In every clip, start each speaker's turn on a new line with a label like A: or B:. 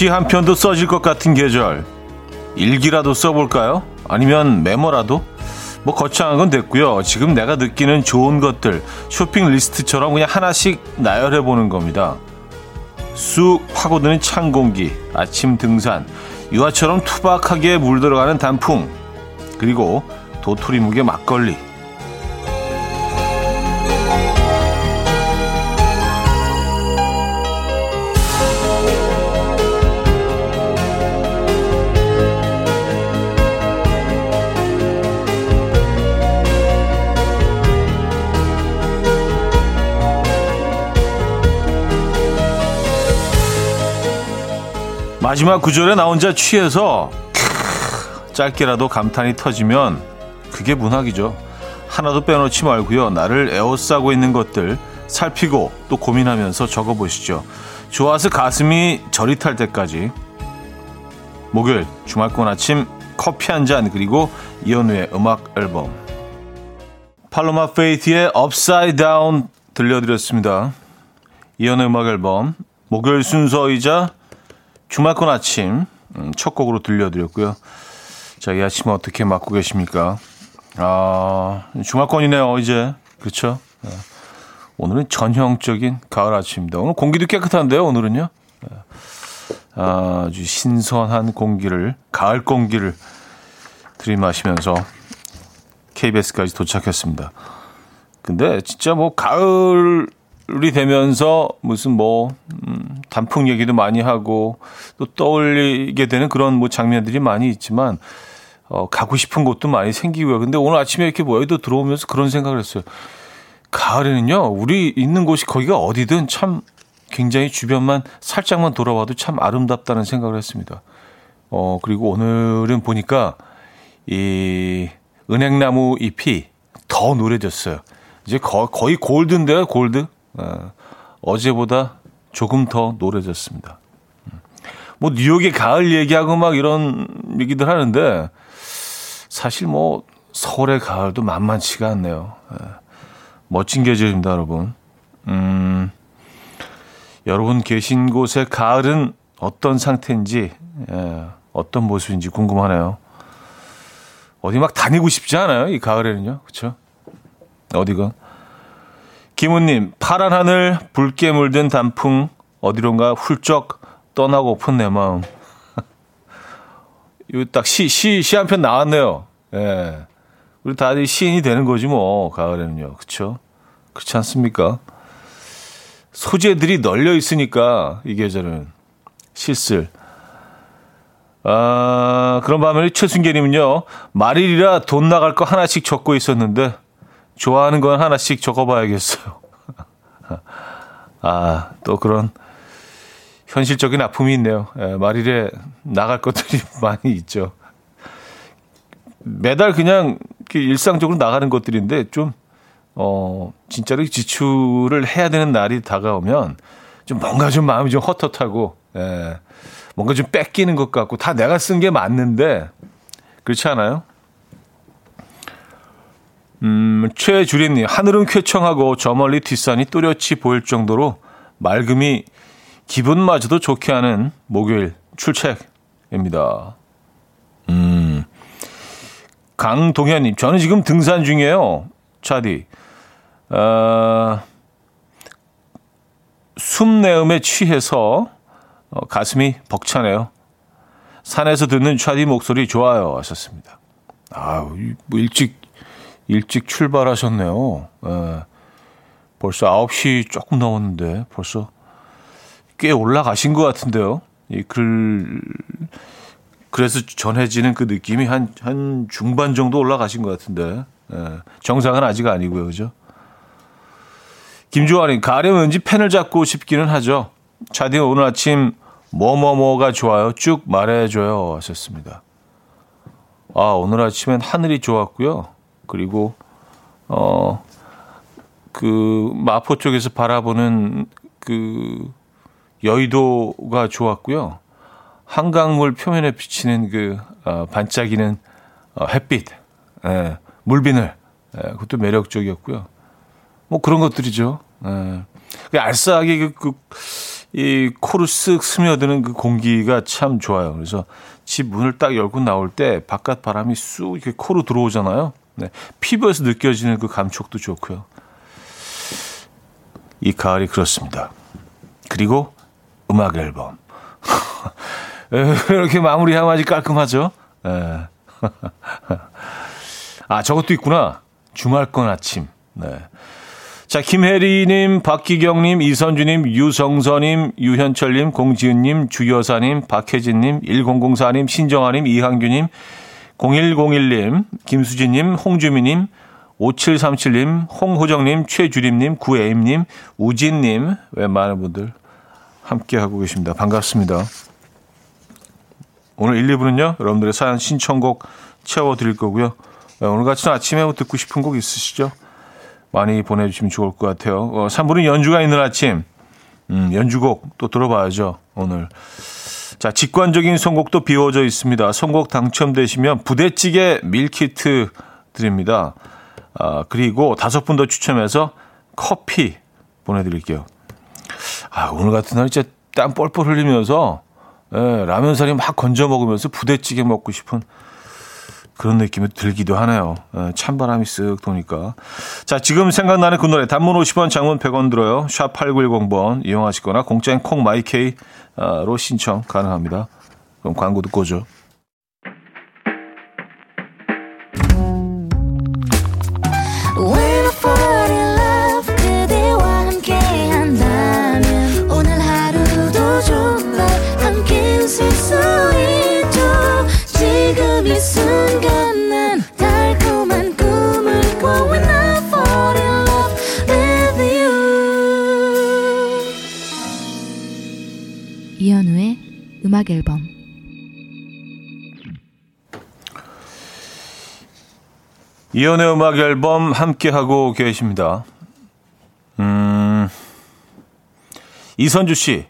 A: 시 한 편도 써질 것 같은 계절. 일기라도 써볼까요? 아니면 메모라도? 뭐 거창한 건 됐고요. 지금 내가 느끼는 좋은 것들 쇼핑 리스트처럼 그냥 하나씩 나열해 보는 겁니다. 쑥 파고드는 찬 공기, 아침 등산, 유화처럼 투박하게 물들어가는 단풍, 그리고 도토리 묵의 막걸리. 마지막 구절에 나 혼자 취해서 짧게라도 감탄이 터지면 그게 문학이죠. 하나도 빼놓지 말고요. 나를 에워싸고 있는 것들 살피고 또 고민하면서 적어보시죠. 좋아서 가슴이 저릿할 때까지. 목요일 주말권 아침 커피 한 잔 그리고 이현우의 음악 앨범 팔로마 페이트의 Upside Down 들려드렸습니다. 이현우의 음악 앨범 목요일 순서이자 주말권 아침 음, 첫 곡으로 들려드렸고요. 자, 이 아침 어떻게 맞고 계십니까? 아, 주말권이네요, 이제. 그렇죠? 네. 오늘은 전형적인 가을 아침입니다. 오늘 공기도 깨끗한데요, 오늘은요. 네. 아주 신선한 공기를, 가을 공기를 들이마시면서 KBS까지 도착했습니다. 근데 진짜 뭐 가을 이 되면서 무슨 뭐 음, 단풍 얘기도 많이 하고 또 떠올리게 되는 그런 뭐 장면들이 많이 있지만 어, 가고 싶은 곳도 많이 생기고요. 근데 오늘 아침에 이렇게 모여도 들어오면서 그런 생각을 했어요. 가을에는요, 우리 있는 곳이 거기가 어디든 참 굉장히 주변만 살짝만 돌아와도 참 아름답다는 생각을 했습니다. 어, 그리고 오늘은 보니까 이 은행나무 잎이 더 노래졌어요. 이제 거, 거의 골드인데요, 골드. 어, 어제보다 조금 더 노래졌습니다. 음. 뭐 뉴욕의 가을 얘기하고 막 이런 얘기들 하는데 사실 뭐 서울의 가을도 만만치가 않네요. 예. 멋진 계절입니다, 여러분. 음, 여러분 계신 곳의 가을은 어떤 상태인지, 예, 어떤 모습인지 궁금하네요. 어디 막 다니고 싶지 않아요? 이 가을에는요. 그쵸? 어디가? 김우님, 파란 하늘, 붉게 물든 단풍, 어디론가 훌쩍 떠나고픈 내 마음. 이거 딱 시, 시, 시 한 편 나왔네요. 예. 우리 다들 시인이 되는 거지 뭐, 가을에는요. 그쵸? 그렇지 않습니까? 소재들이 널려 있으니까, 이 계절은. 실슬. 아, 그런 밤에 최순계님은요, 말일이라 돈 나갈 거 하나씩 적고 있었는데, 좋아하는 건 하나씩 적어봐야겠어요. 아, 또 그런 현실적인 아픔이 있네요. 예, 말일에 나갈 것들이 많이 있죠. 매달 그냥 일상적으로 나가는 것들인데 좀, 어, 진짜로 지출을 해야 되는 날이 다가오면 좀 뭔가 좀 마음이 좀 헛헛하고, 예, 뭔가 좀 뺏기는 것 같고 다 내가 쓴 게 맞는데 그렇지 않아요? 음, 최주린님, 하늘은 쾌청하고 저 멀리 뒷산이 또렷이 보일 정도로 맑음이 기분마저도 좋게 하는 목요일 출첵입니다. 음, 강동현님, 저는 지금 등산 중이에요. 차디. 어, 숨내음에 취해서 어, 가슴이 벅차네요. 산에서 듣는 차디 목소리 좋아요. 하셨습니다. 아, 뭐 일찍 일찍 출발하셨네요. 예. 벌써 9시 조금 넘었는데 벌써 꽤 올라가신 것 같은데요. 이 글, 그래서 전해지는 그 느낌이 한, 한 중반 정도 올라가신 것 같은데. 예. 정상은 아직 아니고요. 그죠? 김주환님, 가려면 왠지 펜을 잡고 싶기는 하죠. 차디 오늘 아침 뭐뭐뭐가 좋아요. 쭉 말해줘요. 하셨습니다. 아, 오늘 아침엔 하늘이 좋았고요. 그리고 어 그 마포 쪽에서 바라보는 그 여의도가 좋았고요. 한강물 표면에 비치는 그 어, 반짝이는 어, 햇빛, 예, 물비늘, 예, 그것도 매력적이었고요. 뭐 그런 것들이죠. 예. 그 알싸하게 그, 그 이 코를 쓱 스며드는 그 공기가 참 좋아요. 그래서 집 문을 딱 열고 나올 때 바깥 바람이 쑥 이렇게 코로 들어오잖아요. 네. 피부에서 느껴지는 그 감촉도 좋고요. 이 가을이 그렇습니다. 그리고 음악 앨범. 이렇게 마무리하면 아주 깔끔하죠? 네. 아, 저것도 있구나. 주말권 아침. 네. 자, 김혜리님, 박기경님, 이선주님, 유성서님, 유현철님, 공지은님, 주여사님, 박혜진님, 1004님, 신정아님, 이항규님, 0101님, 김수진님, 홍주미님, 5737님, 홍호정님, 최주림님, 구애임님, 우진님, 왜 많은 분들 함께하고 계십니다. 반갑습니다. 오늘 1, 2부는요, 여러분들의 사연 신청곡 채워드릴 거고요. 네, 오늘 같이 아침에 뭐 듣고 싶은 곡 있으시죠? 많이 보내주시면 좋을 것 같아요. 어, 3부는 연주가 있는 아침. 음, 연주곡 또 들어봐야죠, 오늘. 자, 직관적인 선곡도 비워져 있습니다. 선곡 당첨되시면 부대찌개 밀키트 드립니다. 아, 그리고 다섯 분 더 추첨해서 커피 보내드릴게요. 아, 오늘 같은 날 진짜 땀 뻘뻘 흘리면서, 예, 라면 사리 막 건져 먹으면서 부대찌개 먹고 싶은 그런 느낌이 들기도 하네요. 예, 찬바람이 쓱 도니까. 자, 지금 생각나는 그 노래 단문 50원, 장문 100원 들어요. 샵 8910번 이용하시거나 공짜인 콩마이케이로 신청 가능합니다. 그럼 광고 듣고 오죠.
B: 음악 앨범
A: 이연의 음악 앨범 함께 하고 계십니다. 음, 이선주 씨,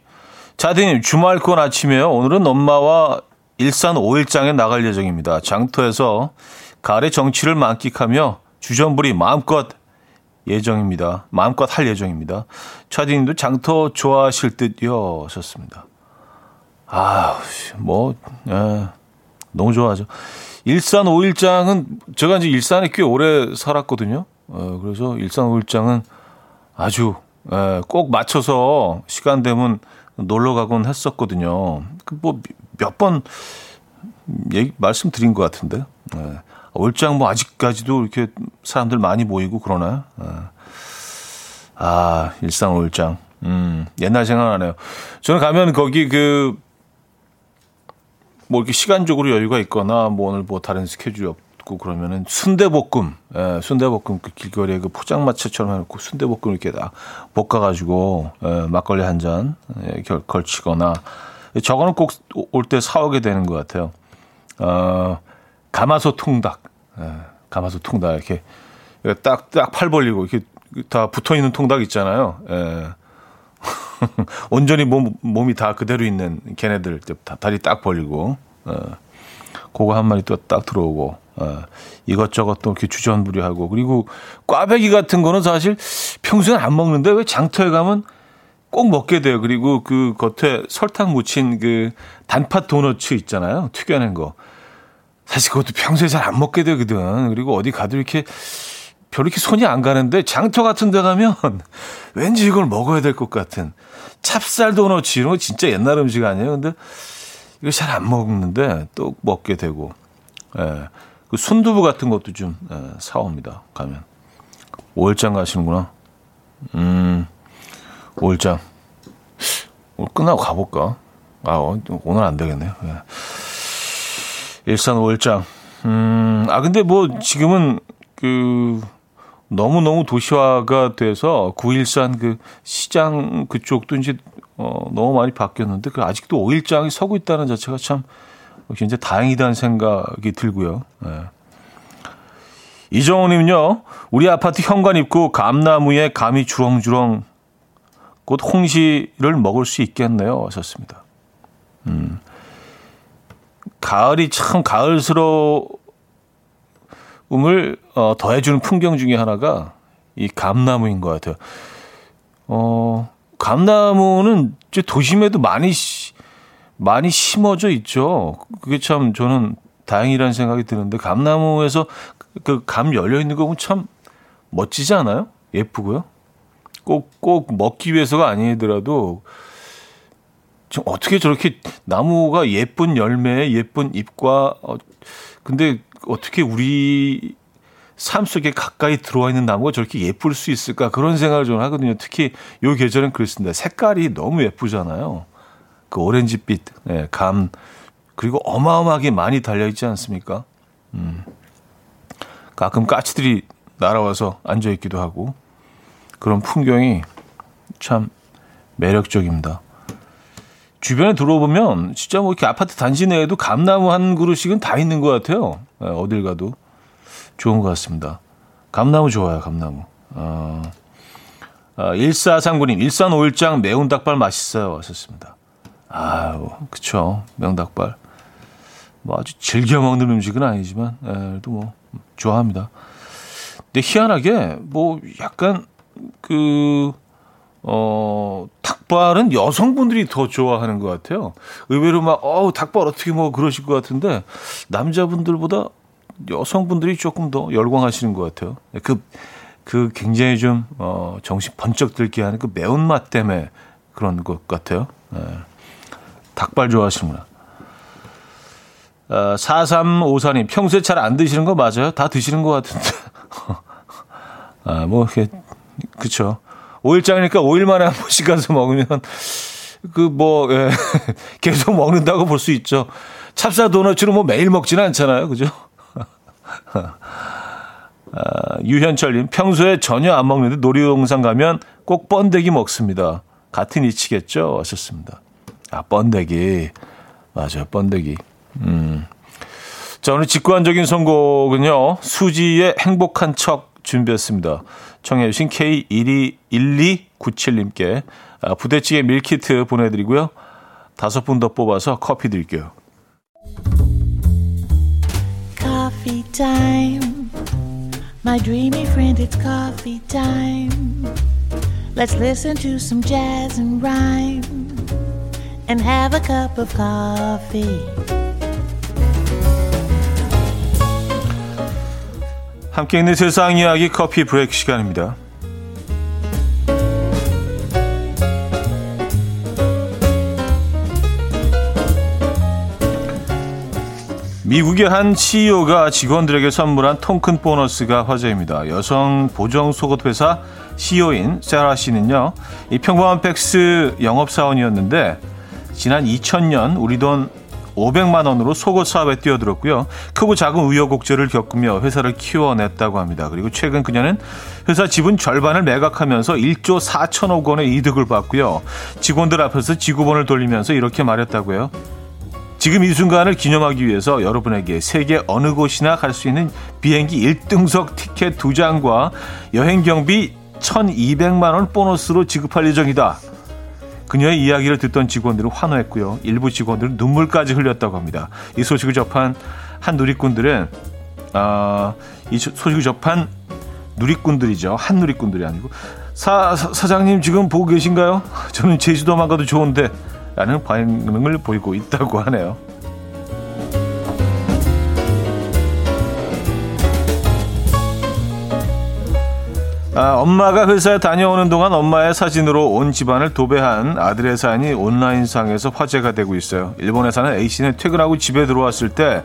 A: 자디님 주말권 아침에요. 오늘은 엄마와 일산 5일장에 나갈 예정입니다. 장터에서 가을의 정취를 만끽하며 주전부리 마음껏 예정입니다. 마음껏 할 예정입니다. 차디님도 장터 좋아하실 듯요. 하셨습니다. 아, 뭐, 예, 너무 좋아하죠. 일산 5일장은 제가 이제 일산에 꽤 오래 살았거든요. 어, 그래서 일산 5일장은 아주 예, 꼭 맞춰서 시간 되면 놀러 가곤 했었거든요. 그뭐몇 번 얘기 말씀드린 것 같은데. 예. 올장 뭐 아직까지도 이렇게 사람들 많이 모이고 그러나요? 예. 아, 일산 올장. 음, 옛날 생각나네요. 저는 가면 거기 그 뭐 이렇게 시간적으로 여유가 있거나 뭐 오늘 뭐 다른 스케줄이 없고 그러면은 순대볶음, 예, 순대볶음 그 길거리에 그 포장마차처럼 해놓고 순대볶음 이렇게 다 볶아가지고 예, 막걸리 한 잔 예, 걸치거나 저거는 꼭 올 때 사오게 되는 것 같아요. 어, 가마솥 통닭, 예, 가마솥 통닭 이렇게 딱딱 팔 벌리고 이렇게 다 붙어 있는 통닭 있잖아요. 예. 온전히 몸, 몸이 다 그대로 있는 걔네들 다리 딱 벌리고 어, 그거 한 마리 또 딱 들어오고 어, 이것저것 또 이렇게 주전부리하고 그리고 꽈배기 같은 거는 사실 평소엔 안 먹는데 왜 장터에 가면 꼭 먹게 돼요. 그리고 그 겉에 설탕 묻힌 그 단팥 도너츠 있잖아요. 튀겨낸 거. 사실 그것도 평소에 잘 안 먹게 되거든. 그리고 어디 가도 이렇게 별로 이렇게 손이 안 가는데 장터 같은 데 가면 왠지 이걸 먹어야 될 것 같은 찹쌀 도너츠 이런 거 진짜 옛날 음식 아니에요. 근데 이거 잘 안 먹는데 또 먹게 되고 예. 그 순두부 같은 것도 좀 예, 사옵니다. 가면 5일장 가시는구나. 음 5일장 오늘 끝나고 가볼까? 아 오늘 안 되겠네요. 예. 일산 5일장. 음, 아, 근데 뭐, 지금은, 그, 너무너무 도시화가 돼서 9일산 그 시장 그쪽도 이제 어, 너무 많이 바뀌었는데 그 아직도 5일장이 서고 있다는 자체가 참 굉장히 다행이다는 생각이 들고요. 네. 이정호님은요, 우리 아파트 현관 입구 감나무에 감이 주렁주렁 곧 홍시를 먹을 수 있겠네요. 하셨습니다. 음. 가을이 참 가을스러워 음을 어, 더해주는 풍경 중에 하나가 이 감나무인 것 같아요. 어, 감나무는 이제 도심에도 많이 많이 심어져 있죠. 그게 참 저는 다행이라는 생각이 드는데 감나무에서 그 감 열려 있는 거 보면 참 멋지지 않아요? 예쁘고요. 꼭 꼭 먹기 위해서가 아니더라도 좀 어떻게 저렇게 나무가 예쁜 열매, 예쁜 잎과 어, 근데 어떻게 우리 삶 속에 가까이 들어와 있는 나무가 저렇게 예쁠 수 있을까 그런 생각을 좀 하거든요. 특히 요 계절은 그렇습니다. 색깔이 너무 예쁘잖아요. 그 오렌지빛, 네, 감 그리고 어마어마하게 많이 달려 있지 않습니까? 음. 가끔 까치들이 날아와서 앉아 있기도 하고 그런 풍경이 참 매력적입니다. 주변에 들어보면 진짜 뭐 이렇게 아파트 단지 내에도 감나무 한 그루씩은 다 있는 것 같아요. 네, 어딜 가도. 좋은 것 같습니다. 감나무 좋아요, 감나무. 어, 어, 1439님, 일산 오일장 매운 닭발 맛있어요. 하셨습니다. 아유, 그쵸. 매운 닭발. 뭐 아주 즐겨 먹는 음식은 아니지만, 예, 그래도 뭐, 좋아합니다. 근데 희한하게, 뭐, 약간, 그, 어, 닭발은 여성분들이 더 좋아하는 것 같아요. 의외로 막, 어우, 닭발 어떻게 뭐 그러실 것 같은데, 남자분들보다 여성분들이 조금 더 열광하시는 것 같아요. 그, 그 굉장히 좀, 어, 정신 번쩍 들게 하는 그 매운맛 때문에 그런 것 같아요. 네. 닭발 좋아하시는구나. 어, 4354님, 평소에 잘 안 드시는 거 맞아요? 다 드시는 것 같은데. 아, 뭐, 이게, 그쵸. 5일장이니까 5일 만에 한 번씩 가서 먹으면, 그, 뭐, 예, 계속 먹는다고 볼 수 있죠. 찹쌀 도넛으로 뭐 매일 먹지는 않잖아요. 그죠? 아, 유현철님, 평소에 전혀 안 먹는데 놀이동산 가면 꼭 번데기 먹습니다. 같은 이치겠죠? 하셨습니다. 아, 번데기. 맞아요, 번데기. 음. 자, 오늘 직관적인 선곡은요, 수지의 행복한 척 준비했습니다. 청해주신 K121297님께 아, 부대찌개 밀키트 보내드리고요. 다섯 분 더 뽑아서 커피 드릴게요. Coffee time. My dreamy friend, it's coffee time. Let's listen to some jazz and rhyme and have a cup of coffee. 함께 있는 세상 이야기 커피 브레이크 시간입니다. 미국의 한 CEO가 직원들에게 선물한 통큰 보너스가 화제입니다. 여성 보정 속옷 회사 CEO인 세라 씨는요, 이 평범한 팩스 영업 사원이었는데, 지난 2000년 우리 돈 500만 원으로 속옷 사업에 뛰어들었고요. 크고 작은 우여곡절을 겪으며 회사를 키워냈다고 합니다. 그리고 최근 그녀는 회사 지분 절반을 매각하면서 1조 4천억 원의 이득을 받고요. 직원들 앞에서 지구본을 돌리면서 이렇게 말했다고요. 지금 이 순간을 기념하기 위해서 여러분에게 세계 어느 곳이나 갈 수 있는 비행기 1등석 티켓 2장과 여행 경비 1,200만 원 보너스로 지급할 예정이다. 그녀의 이야기를 듣던 직원들은 환호했고요. 일부 직원들은 눈물까지 흘렸다고 합니다. 이 소식을 접한 한 누리꾼들은 아, 이 소식을 접한 누리꾼들이죠. 한 누리꾼들이 아니고 사, 사 장님 지금 보고 계신가요? 저는 제주도만 가도 좋은데 라는 반응을 보이고 있다고 하네요. 아, 엄마가 회사에 다녀오는 동안 엄마의 사진으로 온 집안을 도배한 아들의 사연이 온라인상에서 화제가 되고 있어요. 일본에 사는 A씨는 퇴근하고 집에 들어왔을 때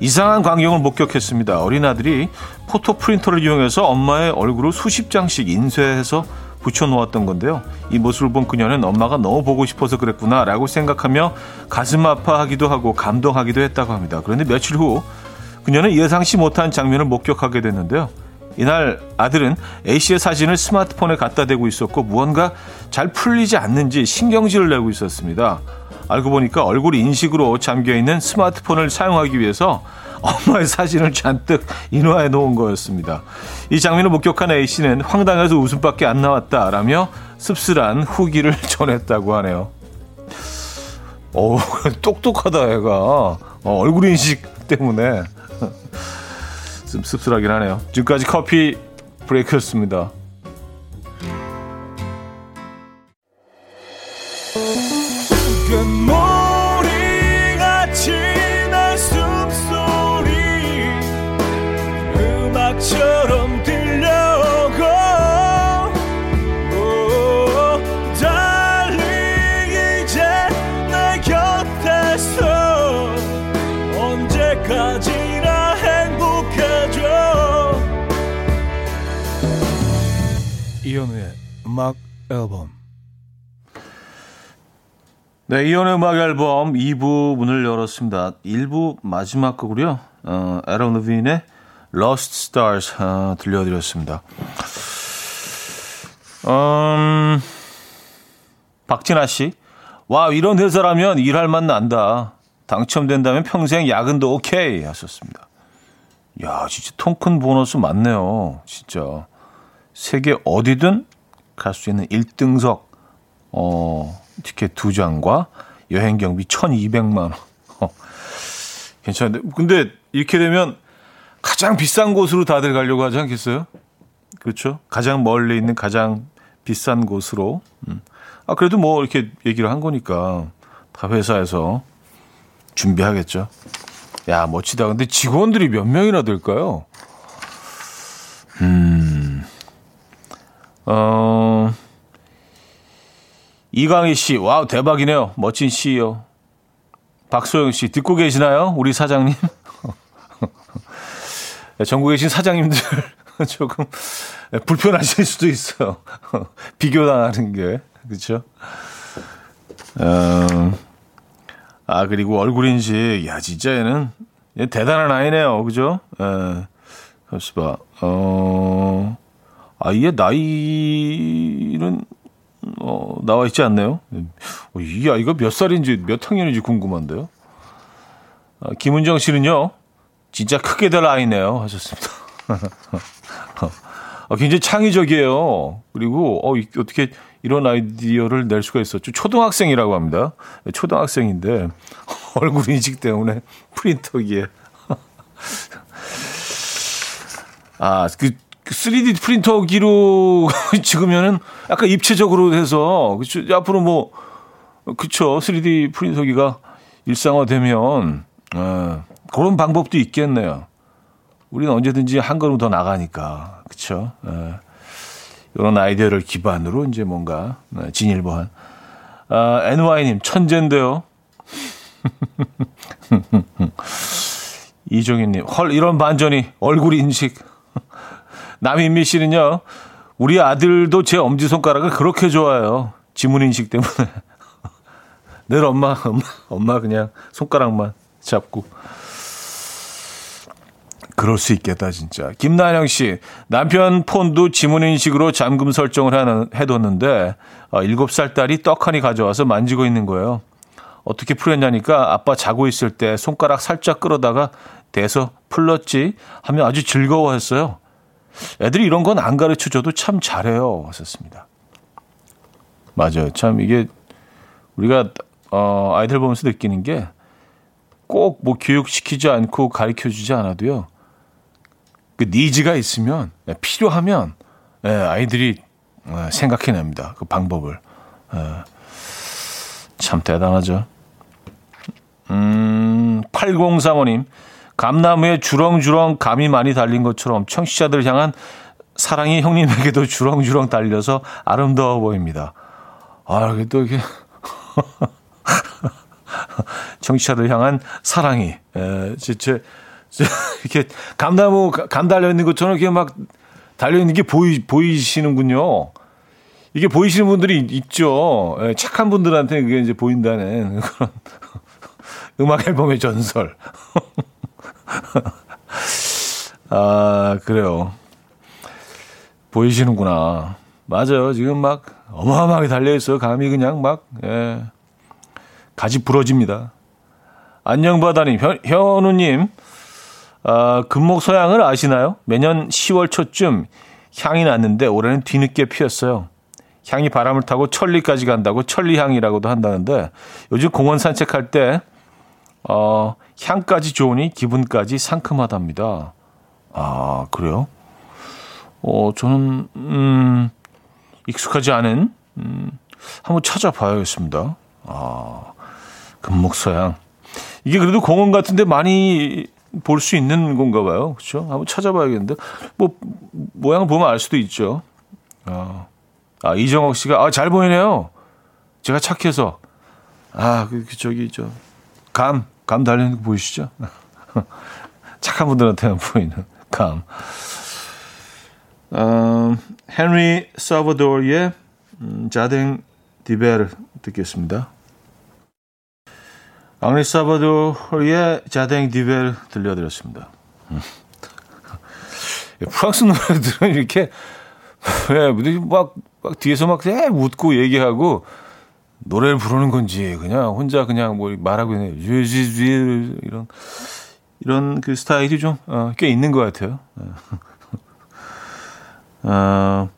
A: 이상한 광경을 목격했습니다. 어린 아들이 포토 프린터를 이용해서 엄마의 얼굴을 수십 장씩 인쇄해서 붙여놓았던 건데요. 이 모습을 본 그녀는 엄마가 너무 보고 싶어서 그랬구나라고 생각하며 가슴 아파하기도 하고 감동하기도 했다고 합니다. 그런데 며칠 후 그녀는 예상치 못한 장면을 목격하게 됐는데요. 이날 아들은 A씨의 사진을 스마트폰에 갖다 대고 있었고 무언가 잘 풀리지 않는지 신경질을 내고 있었습니다. 알고 보니까 얼굴 인식으로 잠겨 있는 스마트폰을 사용하기 위해서 엄마의 사진을 잔뜩 인화해 놓은 거였습니다. 이 장면을 목격한 A씨는 황당해서 웃음밖에 안 나왔다라며 씁쓸한 후기를 전했다고 하네요. 어, 똑똑하다, 애가. 어, 얼굴 인식 때문에. 좀 씁쓸하긴 하네요. 지금까지 커피 브레이크였습니다. 음악 앨범 네, 이현우의 음악 앨범 2부 문을 열었습니다. 1부 마지막 곡으로요. 어, 에런 루빈의 Lost Stars 어, 들려드렸습니다. 음, 박진아 씨. 와, 이런 회사라면 일할 맛 난다. 당첨된다면 평생 야근도 오케이 하셨습니다. 야, 진짜 통큰 보너스 많네요. 진짜. 세계 어디든 갈 수 있는 1등석 어, 티켓 두 장과 여행 경비 1,200만 원. 어, 괜찮은데. 근데 이렇게 되면 가장 비싼 곳으로 다들 가려고 하지 않겠어요? 그렇죠? 가장 멀리 있는 가장 비싼 곳으로. 음. 아, 그래도 뭐 이렇게 얘기를 한 거니까 다 회사에서 준비하겠죠. 야, 멋지다. 근데 직원들이 몇 명이나 될까요? 음. 어, 이강희 씨, 와우, 대박이네요. 멋진 CEO. 박소영 씨, 듣고 계시나요? 우리 사장님? 전국에 계신 사장님들 조금 불편하실 수도 있어요. 비교당하는 게. 그렇죠? 어, 아, 그리고 얼굴 인식. 야, 진짜 얘는 얘 대단한 아이네요. 그죠? 예. 잠시 봐. 어, 아이의 나이는 어, 나와 있지 않나요? 어, 이 아이가 몇 살인지 몇 학년인지 궁금한데요. 아, 김은정 씨는요, 진짜 크게 될 아이네요. 하셨습니다. 아, 굉장히 창의적이에요. 그리고, 어, 어떻게 이런 아이디어를 낼 수가 있었죠. 초등학생이라고 합니다. 초등학생인데, 얼굴 인식 때문에 프린터기에. 아, 그, 3D 그 프린터기로 찍으면은 약간 입체적으로 해서 그쵸? 앞으로 뭐 그쵸? 3D 프린터기가 일상화되면 어, 그런 방법도 있겠네요. 우리는 언제든지 한 걸음 더 나가니까. 그쵸? 어, 이런 아이디어를 기반으로 이제 뭔가 어, 진일보한. 아, NY님 천재인데요. 이종희님 헐 이런 반전이 얼굴 인식 남인미 씨는요, 우리 아들도 제 엄지손가락을 그렇게 좋아해요. 지문인식 때문에. 늘 엄마, 엄마, 엄마 그냥 손가락만 잡고. 그럴 수 있겠다, 진짜. 김나영 씨, 남편 폰도 지문인식으로 잠금 설정을 하는, 해뒀는데, 어, 7살 딸이 떡하니 가져와서 만지고 있는 거예요. 어떻게 풀었냐니까 아빠 자고 있을 때 손가락 살짝 끌어다가 대서 풀렀지 하면 아주 즐거워했어요. 애들이 이런 건 안 가르쳐 줘도 참 잘해요. 하셨습니다. 맞아요. 참 이게 우리가 어, 아이들 보면서 느끼는 게 꼭 뭐 교육시키지 않고 가르쳐 주지 않아도요. 그 니즈가 있으면 예, 필요하면 예, 아이들이 어, 생각해냅니다. 그 방법을. 예, 참 대단하죠. 음, 8035님. 감나무에 주렁주렁 감이 많이 달린 것처럼 청취자들 향한 사랑이 형님에게도 주렁주렁 달려서 아름다워 보입니다. 아, 이게 또 이게 청취자들 향한 사랑이 에, 진짜 이렇게 감나무 감 달려 있는 것처럼 이렇게 막 달려 있는 게 보이 보이시는군요. 이게 보이시는 분들이 있죠. 에, 착한 분들한테 그게 이제 보인다는 그런 음악 앨범의 전설. 아, 그래요. 보이시는구나. 맞아요. 지금 막 어마어마하게 달려있어요. 감이 그냥 막, 예. 가지 부러집니다. 안녕바다님, 현, 현우님, 아, 금목 서양을 아시나요? 매년 10월 초쯤 향이 났는데 올해는 뒤늦게 피었어요. 향이 바람을 타고 천리까지 간다고 천리향이라고도 한다는데 요즘 공원 산책할 때 어, 향까지 좋으니 기분까지 상큼하답니다. 아, 그래요? 어, 저는, 음, 익숙하지 않은, 음, 한번 찾아봐야겠습니다. 아, 금목서양. 이게 그래도 공원 같은데 많이 볼 수 있는 건가 봐요. 그렇죠? 한번 찾아봐야겠는데. 뭐 모양을 보면 알 수도 있죠. 아, 아 이정옥 씨가 아, 잘 보이네요. 제가 착해서 아, 그, 그 저기 저 감, 감 달리는 거 보이시죠? 착한 분들한테만 보이는 감. 음, 헨리 사바도르의 음, 자댕 디베르 듣겠습니다. 앙리 사바도르의 자댕 디베르 들려드렸습니다. 음. 프랑스 노래들은 이렇게 왜 막, 막 뒤에서 막 웃고 얘기하고 노래를 부르는 건지 그냥 혼자 그냥 뭐 말하고 있는 이런 이런 그 스타일이 좀꽤 어, 있는 것 같아요. 어,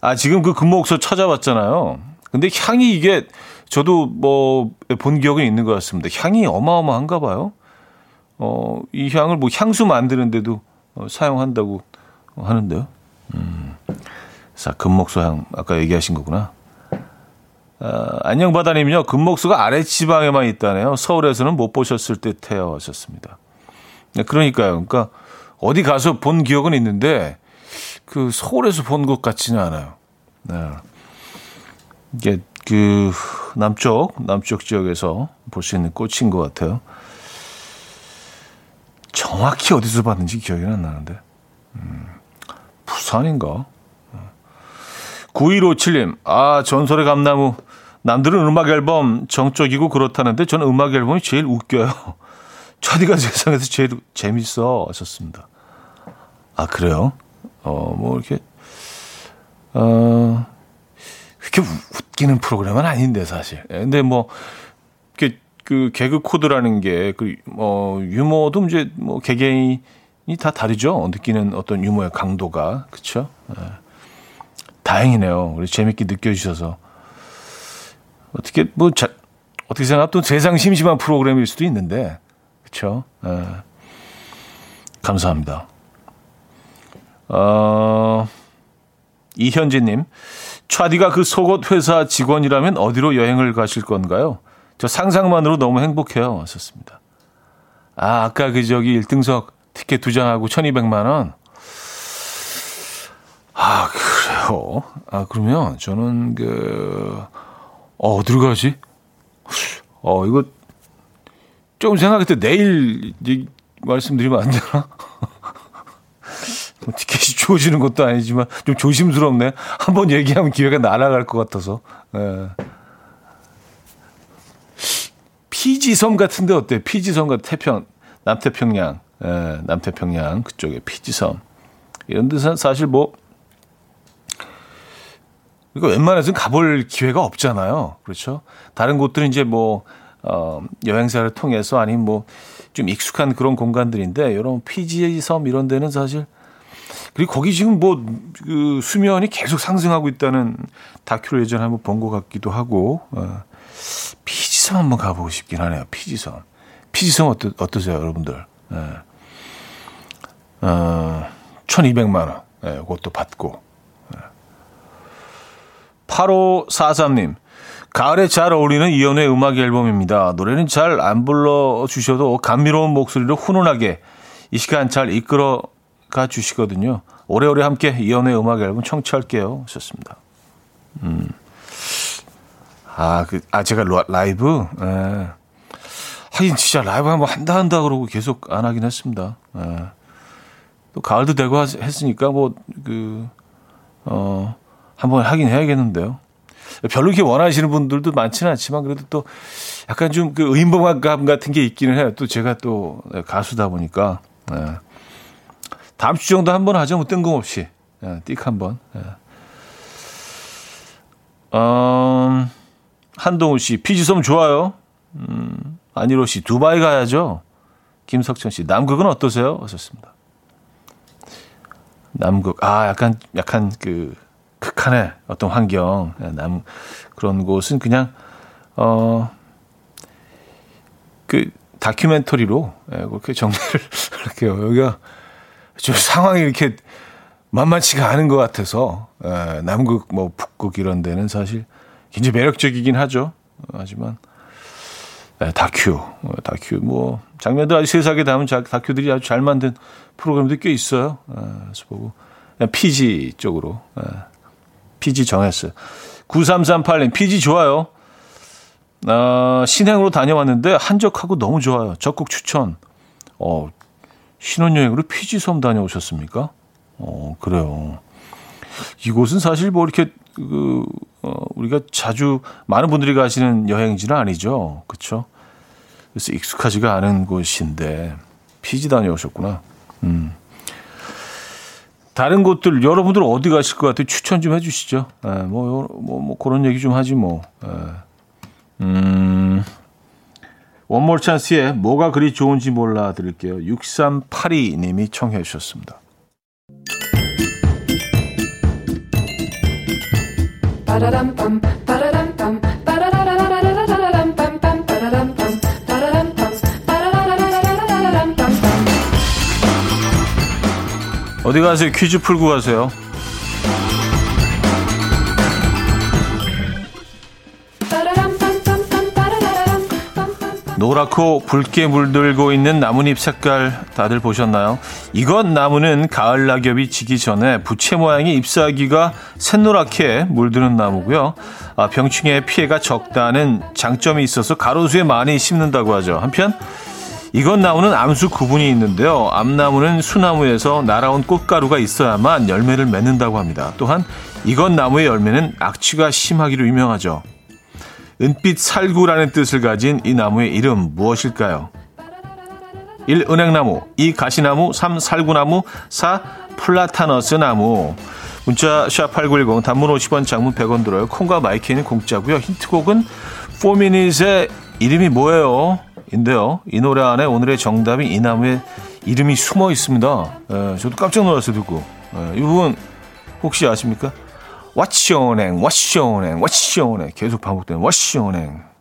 A: 아 지금 그 금목소 찾아봤잖아요. 근데 향이 이게 저도 뭐 본 기억은 있는 것 같습니다. 향이 어마어마한가 봐요. 어, 이 향을 뭐 향수 만드는데도 어, 사용한다고 하는데요. 음. 자, 금목소 향 아까 얘기하신 거구나. 어, 안녕바다님은요, 금목수가 아래 지방에만 있다네요. 서울에서는 못 보셨을 듯해요. 하셨습니다. 네, 그러니까요. 그러니까 어디 가서 본 기억은 있는데, 그 서울에서 본 것 같지는 않아요. 네. 이게 그 남쪽, 남쪽 지역에서 볼 수 있는 꽃인 것 같아요. 정확히 어디서 봤는지 기억이 안 나는데. 음, 부산인가? 9157님, 아, 전설의 감나무. 남들은 음악 앨범 정적이고 그렇다는데 저는 음악 앨범이 제일 웃겨요. 차디가 세상에서 제일 재밌어 하셨습니다. 아 그래요? 어 뭐 이렇게 어 그렇게 웃기는 프로그램은 아닌데 사실. 예, 근데 뭐 이렇게 그 개그 코드라는 게그뭐 유머도 이제 뭐 개개인이 다 다르죠. 느끼는 어떤 유머의 강도가 그렇죠. 예. 다행이네요. 우리 재밌게 느껴주셔서. 어떻게 뭐 자, 어떻게 생각 또 세상 심심한 프로그램일 수도 있는데 그렇죠. 에. 감사합니다. 어, 이현진님, 차디가 그 속옷 회사 직원이라면 어디로 여행을 가실 건가요? 저 상상만으로 너무 행복해요. 하셨습니다. 아, 아까 그 저기 1등석 티켓 두 장하고 1200만 원. 아, 그래요. 아, 그러면 저는 그 어, 어디로 가지? 어, 이거 조금 때 내일 말씀드리면 안 되나? 뭐 티켓이 주어지는 것도 아니지만 좀 조심스럽네. 한번 얘기하면 기회가 날아갈 것 같아서. 예. 피지섬 같은데 어때? 피지섬 같은 태평, 남태평양, 예, 남태평양 그쪽에 피지섬. 이런 데서 사실 뭐 그러니까 웬만해서는 가볼 기회가 없잖아요. 그렇죠? 다른 곳들은 이제 뭐, 어, 여행사를 통해서 아니면 뭐, 좀 익숙한 그런 공간들인데, 이런 피지 섬 이런 데는 사실, 그리고 거기 지금 뭐, 그 수면이 계속 상승하고 있다는 다큐를 예전에 한번 본 것 같기도 하고, 어, 피지 섬 한번 가보고 싶긴 하네요. 피지 섬. 피지 섬 어떠, 어떠세요, 여러분들? 예. 어, 1200만원. 예, 그것도 받고. 8543님. 가을에 잘 어울리는 이연의 음악 앨범입니다. 노래는 잘 안 불러주셔도 감미로운 목소리로 훈훈하게 이 시간 잘 이끌어 가 주시거든요. 오래오래 함께 이연의 음악 앨범 청취할게요. 하셨습니다. 음. 아, 그, 아, 제가 라이브? 예. 하긴 진짜 라이브 한번 한다 한다 그러고 계속 안 하긴 했습니다. 예. 또 가을도 되고 했으니까 뭐, 그, 어, 한번 하긴 해야겠는데요. 별로 이렇게 원하시는 분들도 많지는 않지만 그래도 또 약간 좀 그 의인봉감 같은 게 있기는 해요. 또 제가 또 가수다 보니까 네. 다음 주 정도 한번 하죠. 뭐 뜬금없이 네, 띡 한 번. 네. 음, 한동훈 씨 피지섬 좋아요. 음, 안일호 씨 두바이 가야죠. 김석천 씨 남극은 어떠세요? 하셨습니다. 남극 아 약간 약간 그 극한의 어떤 환경, 예, 남, 그런 곳은 그냥, 어, 그 다큐멘터리로, 예, 그렇게 정리를 할게요. 여기가 좀 상황이 이렇게 만만치가 않은 것 같아서, 예, 남극, 뭐, 북극 이런 데는 사실 굉장히 매력적이긴 하죠. 하지만 네, 다큐, 어, 다큐 뭐 장면들 아주 세세하게 담은 다큐들이 아주 잘 만든 프로그램도 꽤 있어요. 그래서 보고 PG 쪽으로 PG 정했어요. 9338님 PG 좋아요. 어, 신행으로 다녀왔는데 한적하고 너무 좋아요. 적극 추천. 어, 신혼여행으로 피지 섬 다녀오셨습니까? 어, 그래요. 이곳은 사실 뭐 이렇게 그 어, 우리가 자주 많은 분들이 가시는 여행지는 아니죠. 그렇죠? 그래서 익숙하지가 않은 곳인데 피지 다녀오셨구나. 음. 다른 곳들 여러분들 어디 가실 것 같아요? 추천 좀 해주시죠. 에, 예, 뭐, 뭐, 뭐 그런 얘기 좀 하지 뭐. 에. 예. 음. 원몰 찬스에 뭐가 그리 좋은지 몰라 드릴게요. 6382님이 청해 주셨습니다. 어디 가세요? 퀴즈 풀고 가세요. 노랗고 붉게 물들고 있는 나뭇잎 색깔 다들 보셨나요? 이건 나무는 가을 낙엽이 지기 전에 부채 모양의 잎사귀가 샛노랗게 물드는 나무고요. 아, 병충해 피해가 적다는 장점이 있어서 가로수에 많이 심는다고 하죠. 한편 이건 나무는 암수 구분이 있는데요. 암나무는 수나무에서 날아온 꽃가루가 있어야만 열매를 맺는다고 합니다. 또한 이건 나무의 열매는 악취가 심하기로 유명하죠. 은빛 살구라는 뜻을 가진 이 나무의 이름 무엇일까요? 1. 은행나무 2. 가시나무 3. 살구나무 4. 플라타너스 나무 문자 샵8910 단문 50원 장문 100원 들어요. 콩과 마이K는 공짜고요. 힌트곡은 4미닛의 이름이 뭐예요? 인데요. 이 노래 안에 오늘의 정답이 이 나무의 이름이 숨어 있습니다. 에, 예, 저도 깜짝 놀랐어요 듣고. 에, 예, 이 부분 혹시 아십니까? 왓쇼냉, 왓쇼냉, 왓쇼냉 계속 반복되는 왓쇼냉.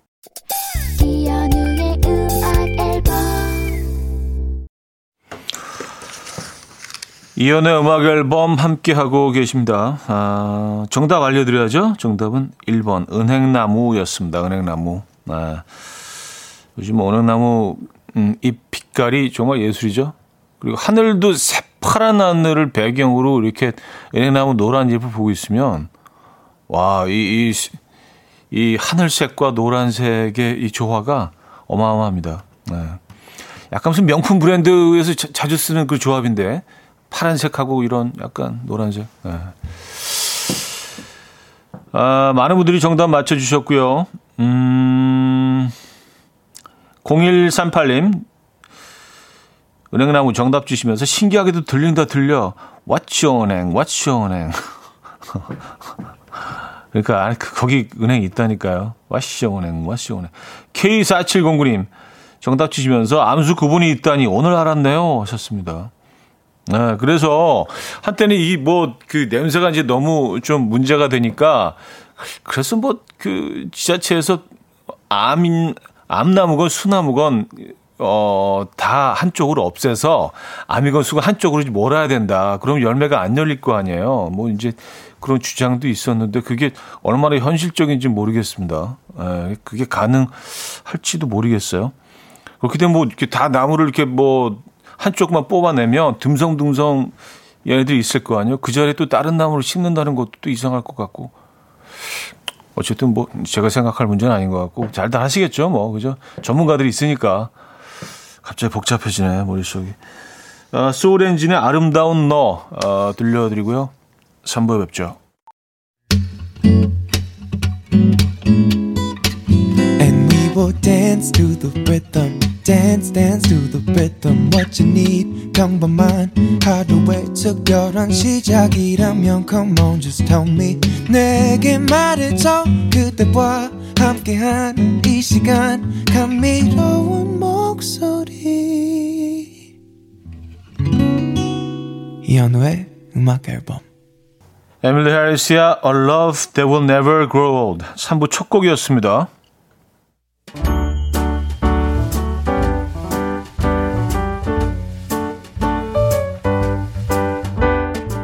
A: 이연의 음악 앨범 함께 하고 계십니다. 아, 정답 알려드려야죠. 정답은 1번 은행나무였습니다. 은행나무. 아, 요즘 은행나무 음, 잎 빛깔이 정말 예술이죠. 그리고 하늘도 새파란 하늘을 배경으로 이렇게 은행나무 노란 잎을 보고 있으면 와, 이, 이, 이 하늘색과 노란색의 이 조화가 어마어마합니다. 네. 약간 무슨 명품 브랜드에서 자, 주 쓰는 그 조합인데 파란색하고 이런 약간 노란색. 네. 아, 많은 분들이 정답 맞춰주셨고요. 음, 0138님, 은행나무 정답 주시면서 신기하게도 들린다 들려. 왓츠은행, 왓츠은행. 그러니까 아, 그, 거기 은행 있다니까요. 왓츠어 은행, 왓츠어 은행. K4709님 정답 주시면서 암수 구분이 있다니 오늘 알았네요 하셨습니다. 네, 그래서 한때는 이 뭐 그 냄새가 이제 너무 좀 문제가 되니까 그래서 뭐 그 지자체에서 암인 암나무건 수나무건 어, 다 한쪽으로 없애서 아미건 수가 한쪽으로 몰아야 된다. 그럼 열매가 안 열릴 거 아니에요. 뭐 이제 그런 주장도 있었는데 그게 얼마나 현실적인지 모르겠습니다. 에, 그게 가능할지도 모르겠어요. 그렇게 되면 뭐 이렇게 다 나무를 이렇게 뭐 한쪽만 뽑아내면 듬성듬성 얘네들이 있을 거 아니에요. 그 자리에 또 다른 나무를 심는다는 것도 또 이상할 것 같고. 어쨌든 뭐 제가 생각할 문제는 아닌 것 같고 잘다 하시겠죠. 뭐 그죠? 전문가들이 있으니까 갑자기 복잡해지네 머릿속이. 어, 소울엔진의 아름다운 너 어, 들려드리고요. 3부에 뵙죠. And we will dance to the rhythm. Dance dance to the rhythm what you need 평범한 하루의 특별한 시작이라면 come on just tell me 내게 말해줘 그대와 함께한 이 시간 감미로운 목소리 이현우의 음악 앨범 에밀리 해리스의 A Love That Will Never Grow Old 3부 첫 곡이었습니다.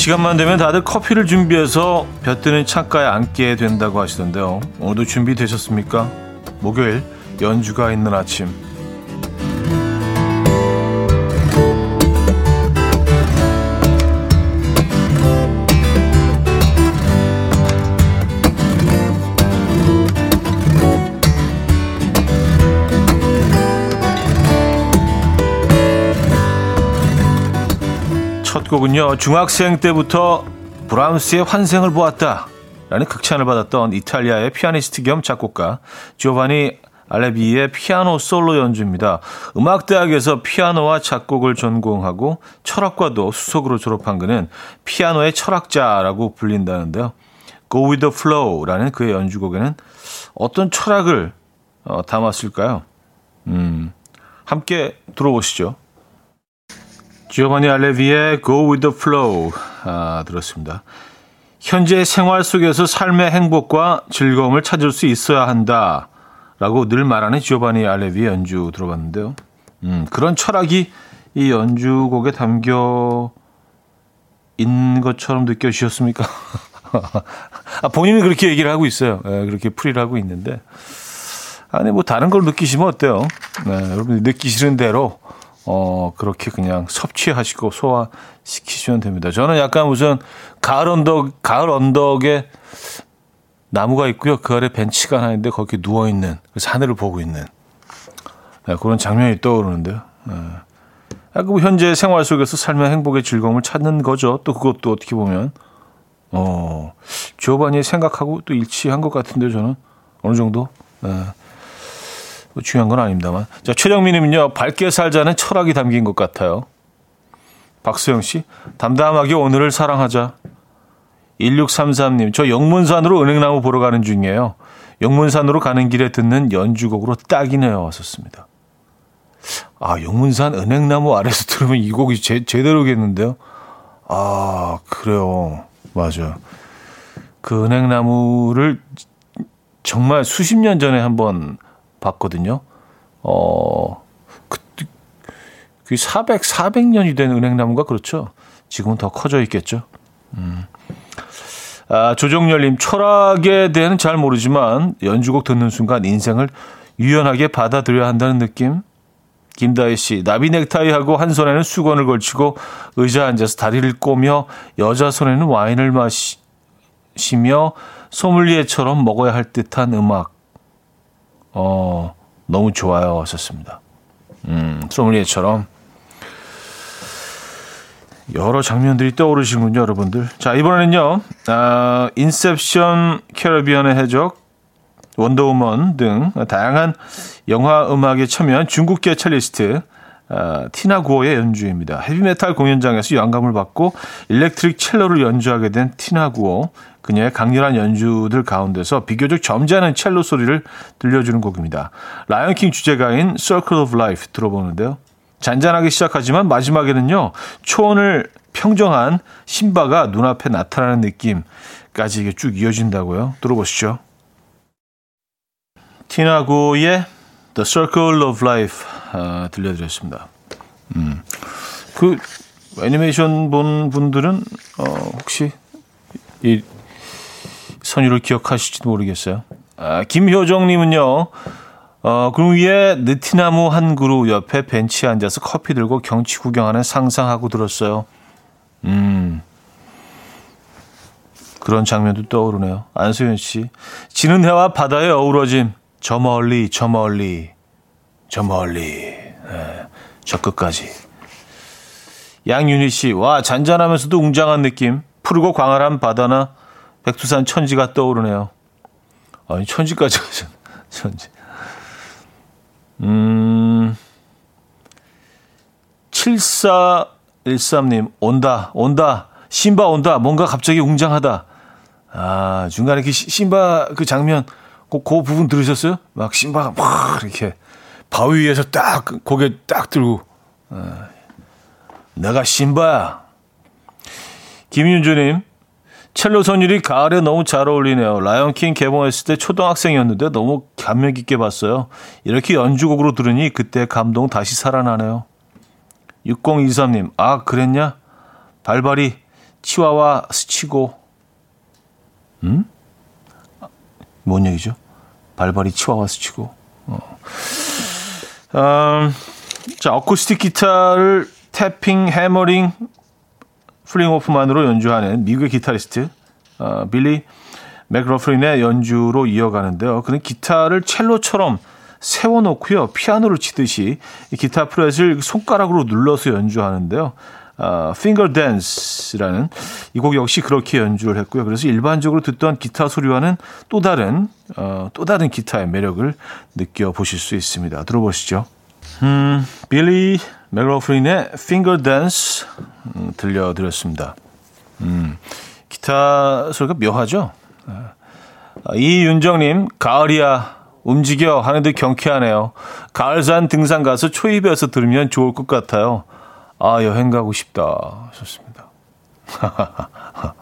A: 시간만 되면 다들 커피를 준비해서 볕드는 창가에 앉게 된다고 하시던데요. 오늘도 준비되셨습니까? 목요일 연주가 있는 아침 곡은요, 중학생 때부터 브람스의 환생을 보았다. 라는 극찬을 받았던 이탈리아의 피아니스트 겸 작곡가 조바니 알레비의 피아노 솔로 연주입니다. 음악대학에서 피아노와 작곡을 전공하고 철학과도 수석으로 졸업한 그는 피아노의 철학자라고 불린다는데요. Go with the flow라는 그의 연주곡에는 어떤 철학을 어, 담았을까요? 음, 함께 들어보시죠. 지오바니 알레비의 Go with the Flow 아, 들었습니다. 현재 생활 속에서 삶의 행복과 즐거움을 찾을 수 있어야 한다. 라고 늘 말하는 지오바니 알레비 연주 들어봤는데요. 음, 그런 철학이 이 연주곡에 담겨 있는 것처럼 느껴지셨습니까? 아, 본인은 그렇게 얘기를 하고 있어요. 네, 그렇게 풀이를 하고 있는데. 아니, 뭐 다른 걸 느끼시면 어때요? 네, 여러분 느끼시는 대로 어, 그렇게 그냥 섭취하시고 소화시키시면 됩니다. 저는 약간 무슨 가을 언덕, 가을 언덕에 나무가 있고요. 그 아래 벤치가 하나 있는데 거기 누워있는, 그래서 하늘을 보고 있는 네, 그런 장면이 떠오르는데요. 네. 아, 그 현재 생활 속에서 삶의 행복의 즐거움을 찾는 거죠. 또 그것도 어떻게 보면, 어, 조반이 생각하고 또 일치한 것 같은데 저는 어느 정도. 네. 뭐 중요한 건 아닙니다만. 자, 최정민님은요, 밝게 살자는 철학이 담긴 것 같아요. 박수영 씨, 담담하게 오늘을 사랑하자. 1633님, 저 영문산으로 은행나무 보러 가는 중이에요. 영문산으로 가는 길에 듣는 연주곡으로 딱이네요. 왔었습니다. 아, 영문산 은행나무 아래서 들으면 이 곡이 제, 제대로겠는데요? 아, 그래요. 맞아요. 그 은행나무를 정말 수십 년 전에 한번 봤거든요. 어, 그, 그 400, 400년이 된 은행나무가 그렇죠. 지금은 더 커져 있겠죠. 음. 아, 조정열님, 철학에 대해는 잘 모르지만 연주곡 듣는 순간 인생을 유연하게 받아들여야 한다는 느낌? 김다희 씨, 나비 넥타이하고 한 손에는 수건을 걸치고 의자 앉아서 다리를 꼬며 여자 손에는 와인을 마시며 소믈리에처럼 먹어야 할 듯한 음악. 어, 너무 좋아요. 하셨습니다. 음, 소믈리에처럼. 여러 장면들이 떠오르시군요, 여러분들. 자, 이번에는요, 아, 인셉션, 캐러비안의 해적, 원더우먼 등 다양한 영화 음악에 참여한 중국계 첼리스트 아, 티나 구어의 연주입니다. 헤비메탈 공연장에서 영감을 받고 electric 첼로를 연주하게 된 티나 구어. 그녀의 강렬한 연주들 가운데서 비교적 점잖은 첼로 소리를 들려주는 곡입니다. 라이언킹 주제가인 Circle of Life 들어보는데요. 잔잔하게 시작하지만 마지막에는요, 초원을 평정한 심바가 눈앞에 나타나는 느낌까지 쭉 이어진다고요. 들어보시죠. 티나고의 The Circle of Life 아, 들려드렸습니다. 음. 그 애니메이션 본 분들은 어, 혹시 이 선율을 기억하실지도 모르겠어요. 아, 김효정님은요. 어, 그 위에 느티나무 한 그루 옆에 벤치에 앉아서 커피 들고 경치 구경하는 상상하고 들었어요. 음. 그런 장면도 떠오르네요. 안소연 씨. 지는 해와 바다의 어우러짐. 저 멀리, 저 멀리, 저 멀리. 네, 저 끝까지. 양윤희 씨. 와, 잔잔하면서도 웅장한 느낌. 푸르고 광활한 바다나 백두산 천지가 떠오르네요. 아니, 천지까지 가죠. 천지. 음, 7413님, 온다, 온다, 신바 온다, 뭔가 갑자기 웅장하다. 아, 중간에 그 신바 그 장면, 그, 그 부분 들으셨어요? 막 신바가 막 이렇게 바위 위에서 딱 고개 딱 들고, 아, 내가 신바야. 김윤주님, 첼로 선율이 가을에 너무 잘 어울리네요. 라이언킹 개봉했을 때 초등학생이었는데 너무 감명 깊게 봤어요. 이렇게 연주곡으로 들으니 그때 감동 다시 살아나네요. 6023님, 아, 그랬냐? 발발이 치와와 스치고, 음? 뭔 얘기죠? 발발이 치와와 스치고. 어. 음, 자, 어쿠스틱 기타를 tapping, hammering, pulling off만으로 연주하는 미국의 기타리스트 어, 빌리 맥로프린의 연주로 이어가는데요. 그는 기타를 첼로처럼 세워놓고요. 피아노를 치듯이 기타 프렛을 손가락으로 눌러서 연주하는데요. 어, Finger Dance라는 이 곡 역시 그렇게 연주를 했고요. 그래서 일반적으로 듣던 기타 소리와는 또 다른 어, 또 다른 기타의 매력을 느껴보실 수 있습니다. 들어보시죠. 음, 빌리 맥로프린의 Finger Dance 음, 들려드렸습니다. 음, 기타 소리가 묘하죠? 아, 이윤정님, 가을이야, 움직여 하는 듯 경쾌하네요. 가을산 등산 가서 초입에서 들으면 좋을 것 같아요. 아, 여행 가고 싶다. 좋습니다.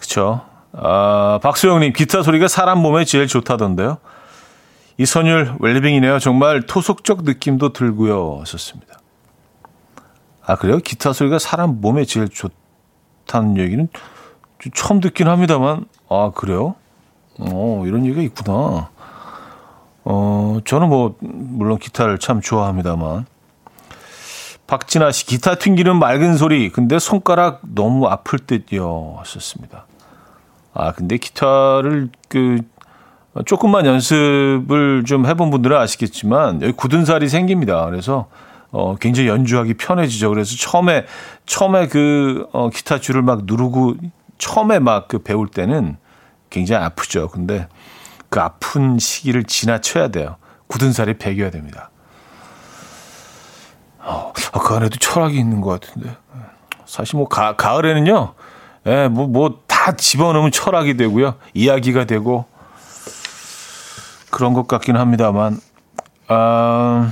A: 그쵸. 아, 박수영님, 기타 소리가 사람 몸에 제일 좋다던데요. 이선율 웰빙이네요. 정말 토속적 느낌도 들고요. 하셨습니다. 아, 그래요? 기타 소리가 사람 몸에 제일 좋다는 얘기는 처음 듣긴 합니다만, 아, 그래요? 어, 이런 얘기가 있구나. 어, 저는 뭐, 물론 기타를 참 좋아합니다만. 박진아 씨, 기타 튕기는 맑은 소리. 근데 손가락 너무 아플 듯요. 하셨습니다. 아, 근데 기타를 그, 조금만 연습을 좀 해본 분들은 아시겠지만 여기 굳은 살이 생깁니다. 그래서 어, 굉장히 연주하기 편해지죠. 그래서 처음에 처음에 그 어, 기타 줄을 막 누르고 처음에 막 그 배울 때는 굉장히 아프죠. 근데 그 아픈 시기를 지나쳐야 돼요. 굳은 살이 배겨야 됩니다. 어, 그 안에도 철학이 있는 것 같은데. 사실 뭐 가, 가을에는요, 예, 뭐, 뭐 다 집어넣으면 철학이 되고요. 이야기가 되고, 그런 것 같긴 합니다만. 아,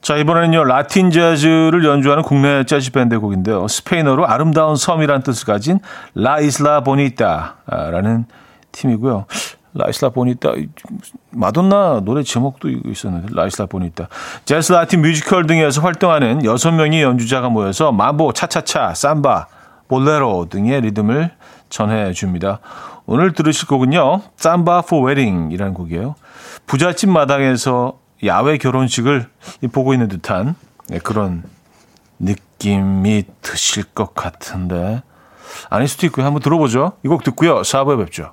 A: 자, 이번에는요, 라틴 재즈를 연주하는 국내 재즈 밴드 곡인데요. 스페인어로 아름다운 섬이라는 뜻을 가진 라 이슬라 보니타라는 팀이고요. 라이슬라 보니타 마돈나 노래 제목도 있었는데 라이슬라 보니타 재즈 라틴 뮤지컬 등에서 활동하는 여섯 명의 연주자가 모여서 맘보, 차차차, 삼바, 볼레로 등의 리듬을 전해 줍니다. 오늘 들으실 곡은요. Samba for Wedding이라는 곡이에요. 부잣집 마당에서 야외 결혼식을 보고 있는 듯한 네, 그런 느낌이 드실 것 같은데 아닐 수도 있고요. 한번 들어보죠. 이 곡 듣고요. 4부에 뵙죠.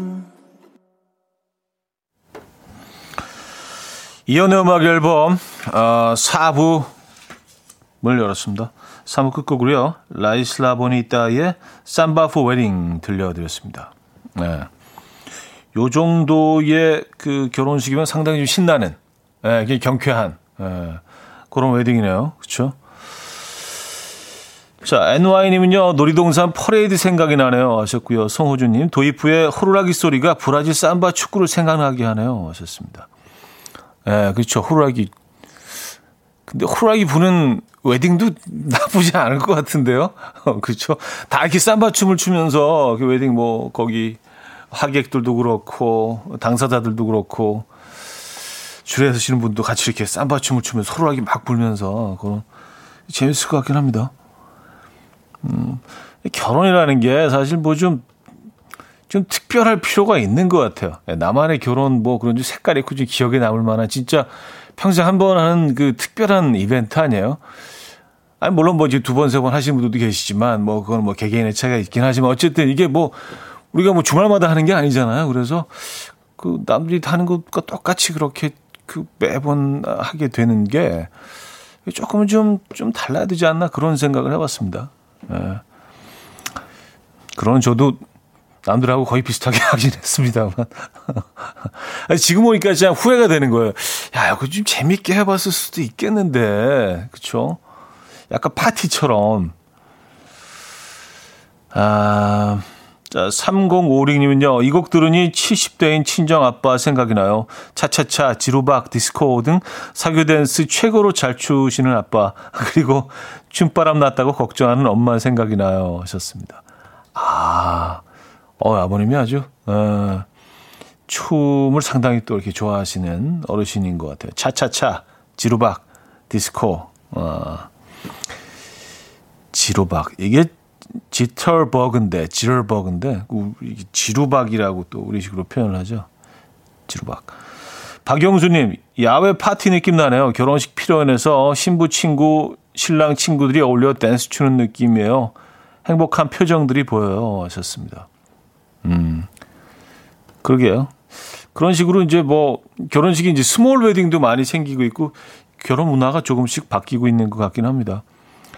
A: 이현우의 음악 앨범 어, 4부를 열었습니다. 3부 끝곡으로요. 라이슬라 보니따의 Samba for Wedding 들려드렸습니다. 네. 요 정도의 그 결혼식이면 상당히 좀 신나는, 예, 경쾌한, 예, 그런 웨딩이네요. 그쵸? 자, NY님은요, 놀이동산 퍼레이드 생각이 나네요. 하셨고요. 송호주님, 도입 후에 호루라기 소리가 브라질 삼바 축구를 생각나게 하네요. 하셨습니다. 예, 그렇죠. 호루라기. 근데 호루라기 부는 웨딩도 나쁘지 않을 것 같은데요. 어, 그렇죠. 다 이렇게 삼바 춤을 추면서 그 웨딩 뭐 거기 하객들도 그렇고 당사자들도 그렇고 줄에 서시는 분도 같이 이렇게 삼바 춤을 추면서 호루라기 막 불면서 그건 재밌을 것 같긴 합니다. 음, 결혼이라는 게 사실 뭐 좀 좀 특별할 필요가 있는 것 같아요. 예, 나만의 결혼 뭐 그런 좀 색깔 있고 좀 기억에 남을 만한 진짜 평생 한 번 하는 그 특별한 이벤트 아니에요? 아니 물론 뭐 이제 두 번, 세 번 하시는 분들도 계시지만 뭐 그건 뭐 개개인의 차이가 있긴 하지만 어쨌든 이게 뭐 우리가 뭐 주말마다 하는 게 아니잖아요. 그래서 그 남들이 하는 것과 똑같이 그렇게 그 매번 하게 되는 게 조금은 좀, 좀 달라야 되지 않나 그런 생각을 해봤습니다. 예. 그런 저도 남들하고 거의 비슷하게 하긴 했습니다만. 지금 보니까 진짜 후회가 되는 거예요. 야, 이거 좀 재밌게 해봤을 수도 있겠는데. 그쵸? 약간 파티처럼. 아, 자, 3056님은요, 이 곡 들으니 70대인 친정 아빠 생각이 나요. 차차차, 지루박, 디스코 등 사교 댄스 최고로 잘 추시는 아빠. 그리고 춤바람 났다고 걱정하는 엄마 생각이 나요. 하셨습니다. 아, 어, 아버님이 아주, 어, 춤을 상당히 또 이렇게 좋아하시는 어르신인 것 같아요. 차차차, 지루박, 디스코, 어, 지루박. 이게 지털버그인데, 지럴버그인데, 지루박이라고 또 우리식으로 표현을 하죠. 지루박. 박영수님, 야외 파티 느낌 나네요. 결혼식 피로연에서 신부 친구, 신랑 친구들이 어울려 댄스 추는 느낌이에요. 행복한 표정들이 보여요. 하셨습니다. 음, 그러게요. 그런 식으로 이제 뭐 결혼식이 이제 스몰 웨딩도 많이 생기고 있고 결혼 문화가 조금씩 바뀌고 있는 것 같긴 합니다.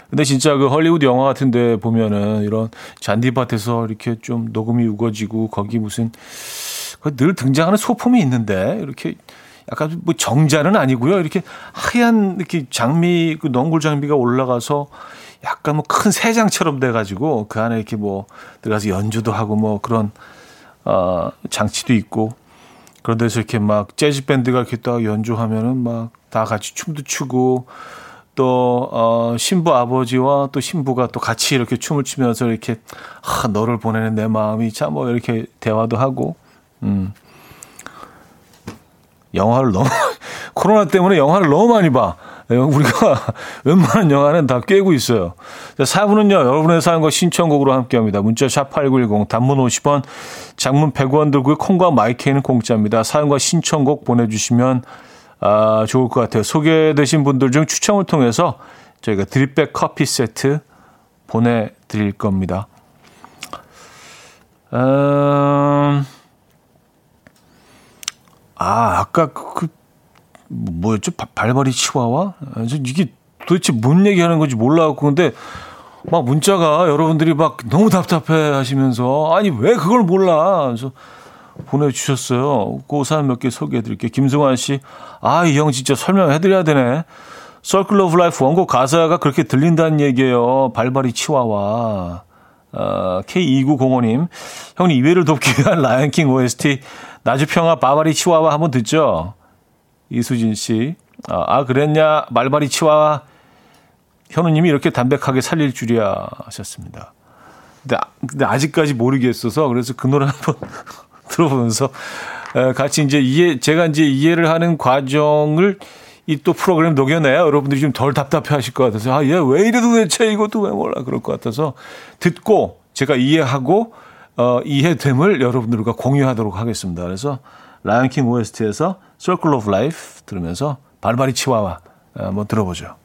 A: 근데 진짜 그 헐리우드 영화 같은 데 보면은 이런 잔디밭에서 이렇게 좀 녹음이 우거지고 거기 무슨 늘 등장하는 소품이 있는데 이렇게 약간 뭐 정자는 아니고요. 이렇게 하얀 이렇게 장미 그 넝굴 장미가 올라가서 약간 뭐 큰 새장처럼 돼가지고 그 안에 이렇게 뭐 들어가서 연주도 하고 뭐 그런 어 장치도 있고 그런 데서 이렇게 막 재즈 밴드가 이렇게 딱 연주하면은 막 다 같이 춤도 추고 또 어, 신부 아버지와 또 신부가 또 같이 이렇게 춤을 추면서 이렇게 아, 너를 보내는 내 마음이 참 뭐 이렇게 대화도 하고 음. 영화를 너무 코로나 때문에 영화를 너무 많이 봐. 예, 우리가 웬만한 영화는 다 깨고 있어요. 자, 4부는요, 여러분의 사연과 신청곡으로 함께 합니다. 문자 샵8910, 단문 50원, 장문 100원 들고 콩과 마이케이는 공짜입니다. 사연과 신청곡 보내주시면, 아, 좋을 것 같아요. 소개되신 분들 중 추첨을 통해서 저희가 드립백 커피 세트 보내드릴 겁니다. 음, 아, 아까 그, 뭐였죠? 발발이 치와와? 아, 이게 도대체 뭔 얘기하는 건지 몰라갖고 근데 막 문자가 여러분들이 막 너무 답답해 하시면서 아니 왜 그걸 몰라? 그래서 보내주셨어요. 그 사연 몇 개 소개해드릴게요. 김승환 씨, 아 이 형 진짜 설명해드려야 되네. Circle of 원곡 가사가 그렇게 들린다는 얘기예요. 발발이 치와와. 어, K2905님, 형님 이해를 돕기 위한 라이언킹 OST 나주평화 바바리 치와와 한번 듣죠. 이수진 씨. 아, 아 그랬냐? 말발이 치와 현우님이 이렇게 담백하게 살릴 줄이야 하셨습니다. 근데, 근데 아직까지 모르겠어서 그래서 그 노래 한번 들어보면서 같이 이제 이해 제가 이제 이해를 하는 과정을 이 또 프로그램 녹여내야 여러분들이 좀 덜 답답해 하실 것 같아서, 아, 얘 왜 이래 도 대체 이것도 왜 몰라. 그럴 것 같아서 듣고 제가 이해하고, 어, 이해됨을 여러분들과 공유하도록 하겠습니다. 그래서 라이언킹 OST에서 Circle of Life 들으면서 발바리 치와와 한번 들어보죠.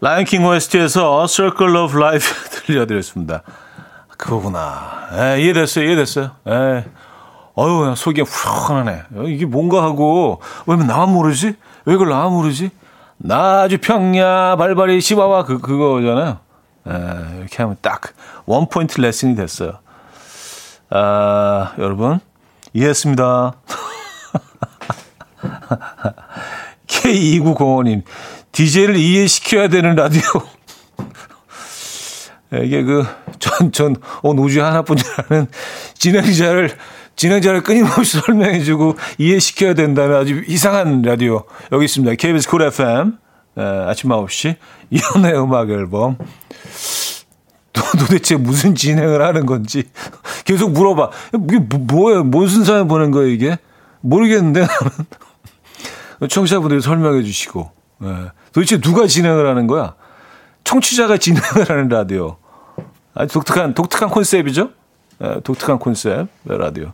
A: 라이언킹 OST에서 Circle of Life 들려드렸습니다. 그거구나. 에, 이해됐어요, 이해됐어요. 에. 어휴, 그냥 속이 후련하네. 이게 뭔가 하고, 왜 나만 모르지? 왜 이걸 나만 모르지? 나 아주 평야, 발발이 시바와 그, 그거잖아요. 에, 이렇게 하면 딱 원포인트 레슨이 됐어요. 아, 여러분, 이해했습니다. K2905님, DJ를 이해시켜야 되는 라디오. 이게 그, 전, 전, 온 우주 하나뿐이라는 진행자를, 진행자를 끊임없이 설명해주고 이해시켜야 된다는 아주 이상한 라디오. 여기 있습니다. KBS 쿨 FM. 에, 아침 9시. 이현우의 음악 앨범. 도, 도대체 무슨 진행을 하는 건지 계속 물어봐. 이게 뭐, 뭐예요? 뭔 순서에 보낸 거예요, 이게? 모르겠는데. 청취자분들이 설명해 주시고. 예. 도대체 누가 진행을 하는 거야? 청취자가 진행을 하는 라디오. 아주 독특한, 독특한 콘셉트이죠? 예, 독특한 콘셉트, 라디오.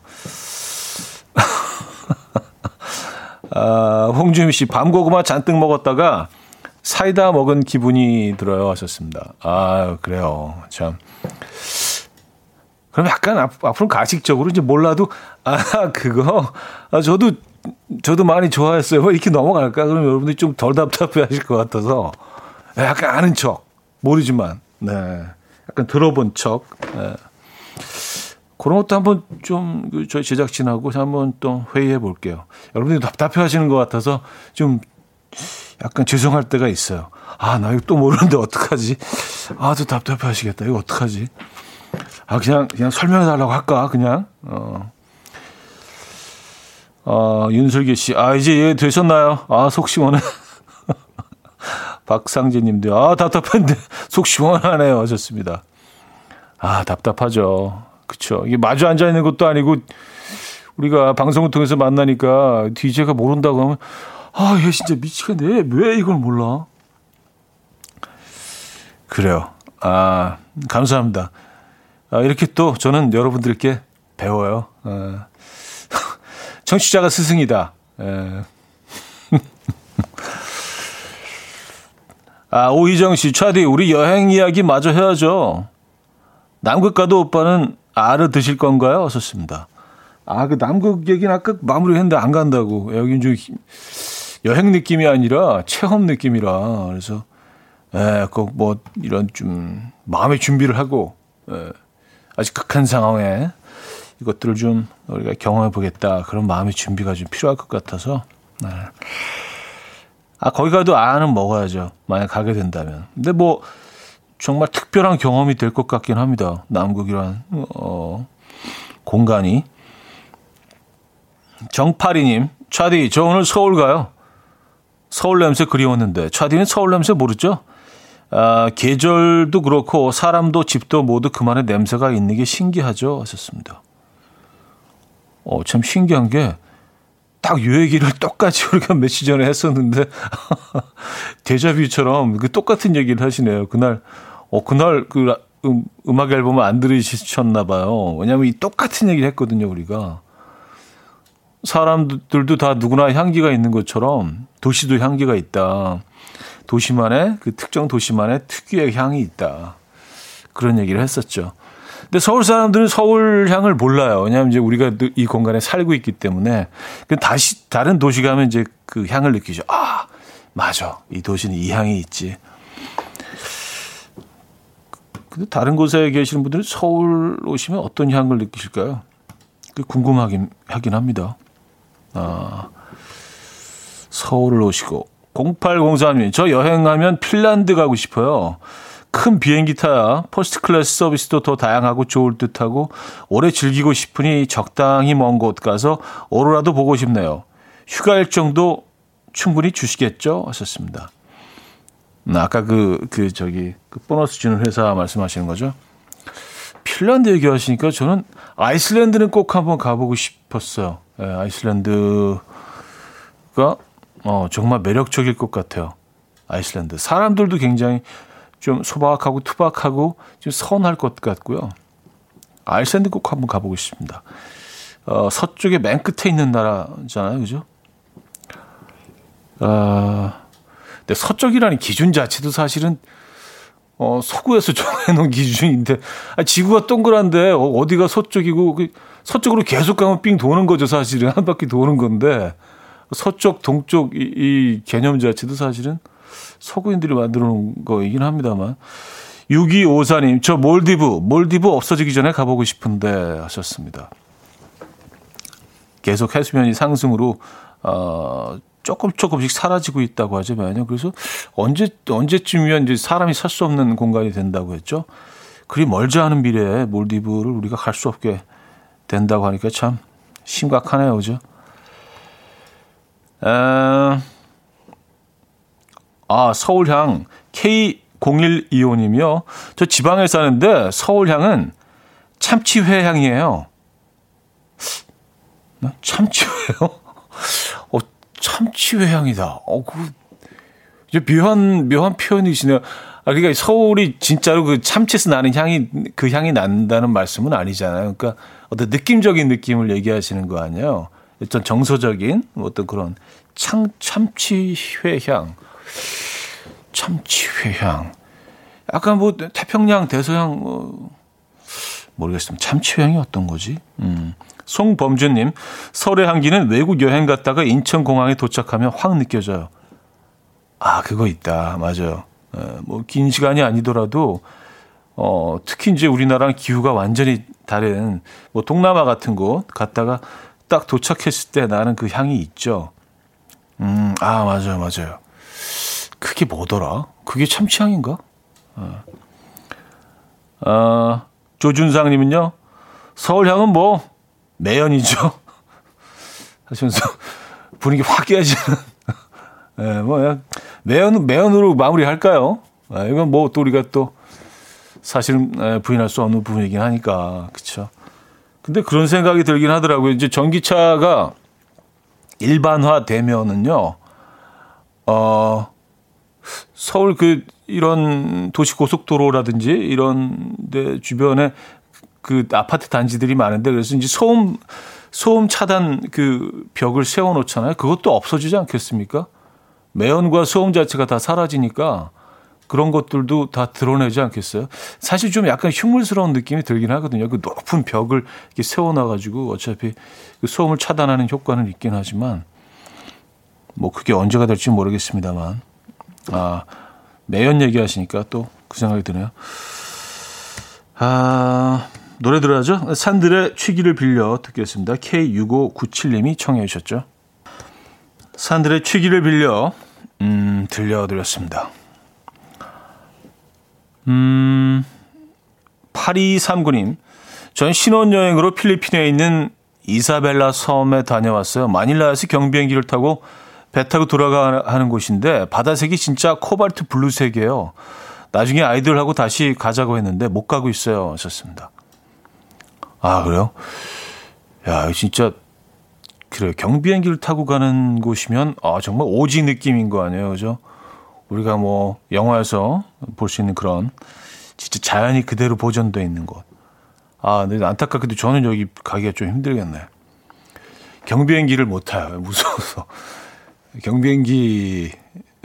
A: 아, 홍주미 씨, 밤 고구마 잔뜩 먹었다가 사이다 먹은 기분이 들어요 하셨습니다. 아, 그래요. 참. 그럼 약간 앞, 앞으로 가식적으로 이제 몰라도, 아, 그거, 아, 저도, 저도 많이 좋아했어요. 뭐 이렇게 넘어갈까? 그럼 여러분들이 좀 덜 답답해 하실 것 같아서, 약간 아는 척, 모르지만, 네. 약간 들어본 척, 네. 그런 것도 한번 좀그 저희 제작진하고 한번 또 회의해 볼게요. 여러분들이 답답해 하시는 것 같아서 좀 약간 죄송할 때가 있어요. 아, 나 이거 또 모르는데 어떡하지? 아, 또 답답해 하시겠다. 이거 어떡하지? 아, 그냥, 그냥 설명해 달라고 할까? 그냥, 어. 어, 윤슬기 씨. 아, 이제 예, 되셨나요? 아, 속 시원해. 박상재 님도, 아, 답답한데, 속 시원하네요. 하셨습니다. 아, 답답하죠. 그쵸. 이게 마주 앉아 있는 것도 아니고, 우리가 방송을 통해서 만나니까 DJ가 모른다고 하면, 아, 얘 진짜 미치겠네. 왜 이걸 몰라? 그래요. 아, 감사합니다. 아, 이렇게 또 저는 여러분들께 배워요. 아, 청취자가 스승이다. 에. 아, 오희정 씨, 차디, 우리 여행 이야기 마저 해야죠. 남극 가도 오빠는 알을 드실 건가요? 어셨습니다. 아, 그 남극 얘기는 아까 마무리 했는데 안 간다고. 여긴 좀 여행 느낌이 아니라 체험 느낌이라. 그래서, 에, 꼭뭐 이런 좀 마음의 준비를 하고, 에, 아직 극한 상황에 이것들을 좀 우리가 경험해 보겠다. 그런 마음의 준비가 좀 필요할 것 같아서. 네. 아, 거기 가도 아는 먹어야죠. 만약 가게 된다면. 근데 뭐, 정말 특별한 경험이 될 것 같긴 합니다. 남극이란, 어, 공간이. 정파리님, 차디, 저 오늘 서울 가요. 서울 냄새 그리웠는데, 차디는 서울 냄새 모르죠? 아, 계절도 그렇고, 사람도 집도 모두 그만의 냄새가 있는 게 신기하죠? 하셨습니다. 어, 참 신기한 게, 딱 요 얘기를 똑같이 우리가 며칠 전에 했었는데, 데자뷰처럼 그 똑같은 얘기를 하시네요. 그날, 어, 그날 그 음, 음악 앨범을 안 들으셨나 봐요. 왜냐면 이 똑같은 얘기를 했거든요, 우리가. 사람들도 다 누구나 향기가 있는 것처럼 도시도 향기가 있다. 도시만의 그 특정 도시만의 특유의 향이 있다. 그런 얘기를 했었죠. 근데 서울 사람들은 서울 향을 몰라요. 왜냐하면 이제 우리가 이 공간에 살고 있기 때문에 그 다시 다른 도시 가면 이제 그 향을 느끼죠. 아, 맞아. 이 도시는 이 향이 있지. 근데 다른 곳에 계시는 분들은 서울 오시면 어떤 향을 느끼실까요? 그 궁금하긴 하긴 합니다. 아, 서울을 오시고 0803님 저 여행하면 핀란드 가고 싶어요. 큰 비행기 타야 first class 서비스도 더 다양하고 좋을 듯하고 오래 즐기고 싶으니 적당히 먼 곳 가서 오로라도 보고 싶네요. 휴가 일정도 충분히 주시겠죠? 하셨습니다. 음, 아까 그, 그, 저기, 그 보너스 주는 회사 말씀하시는 거죠? 핀란드 얘기하시니까 저는 아이슬란드는 꼭 한번 가보고 싶었어요. 예, 아이슬란드 어, 정말 매력적일 것 같아요. 아이슬란드. 사람들도 굉장히 좀 소박하고 투박하고 좀 선할 것 같고요. 아이슬란드 꼭 한번 가보고 싶습니다. 어, 서쪽에 맨 끝에 있는 나라잖아요. 그죠? 아, 근데 서쪽이라는 기준 자체도 사실은 어, 서구에서 정해놓은 기준인데 아, 지구가 동그란데 어, 디가 서쪽이고 그 서쪽으로 계속 가면 삥 도는 거죠 사실은 한 바퀴 도는 건데 서쪽 동쪽 이, 이 개념 자체도 사실은 서구인들이 만들어 놓은 거이긴 합니다만 6254님 저 몰디브 몰디브 없어지기 전에 가보고 싶은데 하셨습니다. 계속 해수면이 상승으로 어, 조금 조금씩 사라지고 있다고 매년. 그래서 언제 언제쯤이면 이제 사람이 살 수 없는 공간이 된다고 했죠. 그리 멀지 않은 미래에 몰디브를 우리가 갈 수 없게 된다고 하니까 참 심각하네요, 그죠? 아, 아 서울향 K0125님이요. 저 지방에 사는데 서울향은 참치회 향이에요. 참치회요? 어, 참치회 향이다. 어, 그, 이제 묘한, 묘한 표현이시네요. 아, 그러니까 서울이 진짜로 그 참치에서 나는 향이, 그 향이 난다는 말씀은 아니잖아요. 그러니까 어떤 느낌적인 느낌을 얘기하시는 거 아니에요. 어떤 정서적인 어떤 그런 참, 참치 회 향. 참치 회 향. 약간 뭐 태평양, 대서양, 뭐, 모르겠습니다. 참치 회 향이 어떤 거지? 음. 송범준님, 설의 향기는 외국 여행 갔다가 인천공항에 도착하면 확 느껴져요. 아, 그거 있다. 맞아요. 어, 뭐긴 시간이 아니더라도 어, 특히 이제 우리나라랑 기후가 완전히 다른 뭐 동남아 같은 곳 갔다가 딱 도착했을 때 나는 그 향이 있죠. 음, 아, 맞아요, 맞아요. 그게 뭐더라? 그게 참치향인가? 어. 아, 조준상님은요, 서울향은 뭐, 매연이죠. 하시면서 분위기 확 깨지는, 예, 네, 뭐, 매연, 매연으로 마무리할까요? 아, 이건 뭐 또 우리가 또 사실은 부인할 수 없는 부분이긴 하니까. 그쵸. 근데 그런 생각이 들긴 하더라고요. 이제 전기차가 일반화 되면은요, 어, 서울 그, 이런 도시 고속도로라든지 이런 데 주변에 그 아파트 단지들이 많은데 그래서 이제 소음, 소음 차단 그 벽을 세워 놓잖아요. 그것도 없어지지 않겠습니까? 매연과 소음 자체가 다 사라지니까 그런 것들도 다 드러내지 않겠어요? 사실 좀 약간 흉물스러운 느낌이 들긴 하거든요. 그 높은 벽을 이렇게 세워놔가지고 어차피 그 소음을 차단하는 효과는 있긴 하지만 뭐 그게 언제가 될지 모르겠습니다만 아 매연 얘기하시니까 또 그 생각이 드네요. 아 노래 들어야죠. 산들의 취기를 빌려 듣겠습니다. K6597님이 청해 주셨죠. 산들의 취기를 빌려 음, 들려드렸습니다. 음, 8239님. 전 신혼여행으로 필리핀에 있는 이사벨라 섬에 다녀왔어요. 마닐라에서 경비행기를 타고 배 타고 돌아가는 곳인데 바다색이 진짜 코발트 블루색이에요. 나중에 아이들하고 다시 가자고 했는데 못 가고 있어요. 하셨습니다. 아, 그래요? 야, 진짜 그래요. 경비행기를 타고 가는 곳이면 아, 정말 오지 느낌인 거 아니에요. 그죠? 우리가 뭐 영화에서 볼 수 있는 그런 진짜 자연이 그대로 보존돼 있는 곳. 아, 근데 안타깝게도 저는 여기 가기가 좀 힘들겠네. 경비행기를 못 타요. 무서워서. 경비행기,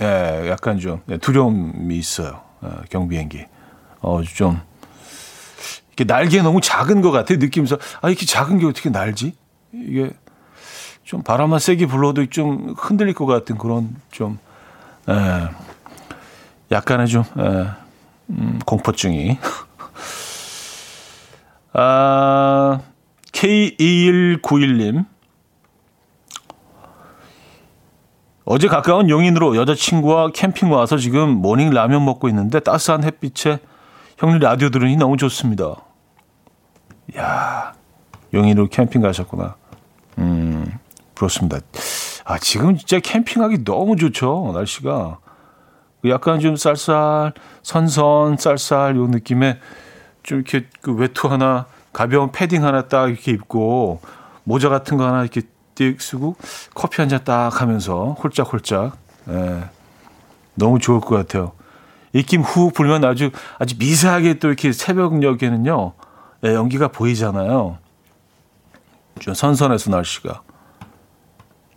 A: 예, 약간 좀 두려움이 있어요. 예, 경비행기. 어, 좀, 이게 날개 너무 작은 것 같아요. 느낌에서. 아, 이렇게 작은 게 어떻게 날지? 이게 좀 바람만 세게 불러도 좀 흔들릴 것 같은 그런 좀, 예, 약간의 좀 에, 음, 공포증이. 아, K2191님. 어제 가까운 용인으로 여자친구와 캠핑 와서 지금 morning 라면 먹고 있는데 따스한 햇빛에 형님 라디오 들으니 너무 좋습니다. 야 용인으로 캠핑 가셨구나. 음, 그렇습니다. 아, 지금 진짜 캠핑하기 너무 좋죠, 날씨가. 약간 좀 쌀쌀, 선선, 쌀쌀 요 느낌에 좀 이렇게 그 외투 하나, 가벼운 패딩 하나 딱 이렇게 입고 모자 같은 거 하나 이렇게 립스틱 쓰고 커피 한 잔 딱 하면서 홀짝홀짝. 예. 너무 좋을 것 같아요. 입김 후 불면 아주 아주 미세하게 또 이렇게 새벽녘에는요 예, 연기가 보이잖아요. 좀 선선해서 날씨가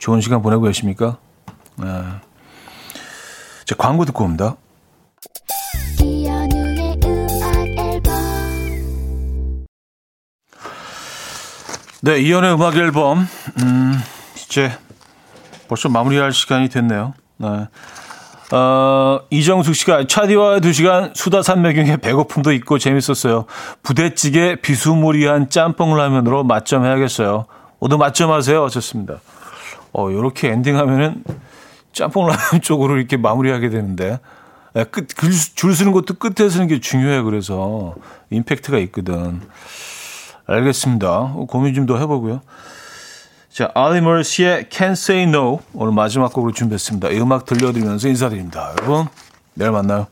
A: 좋은 시간 보내고 계십니까? 예. 자 광고 듣고 옵니다. 네, 이연의 음악 앨범 음, 이제 벌써 마무리할 시간이 됐네요. 네. 어, 이정숙 씨가 차디와 두 시간 수다 산맥경에 배고픔도 있고 재밌었어요. 부대찌개 비스무리한 짬뽕 라면으로 맛점 해야겠어요. 모두 맛점 하세요. 좋습니다. 어, 요렇게 엔딩하면은 짬뽕 라면 쪽으로 이렇게 마무리하게 되는데. 예, 끝, 줄, 줄 서는 것도 끝에 서는 게 중요해. 그래서 임팩트가 있거든. 알겠습니다. 고민 좀 더 해보고요. 자, 알리머시의 Can't Say No 오늘 마지막 곡으로 준비했습니다. 이 음악 들려드리면서 인사드립니다. 여러분, 내일 만나요.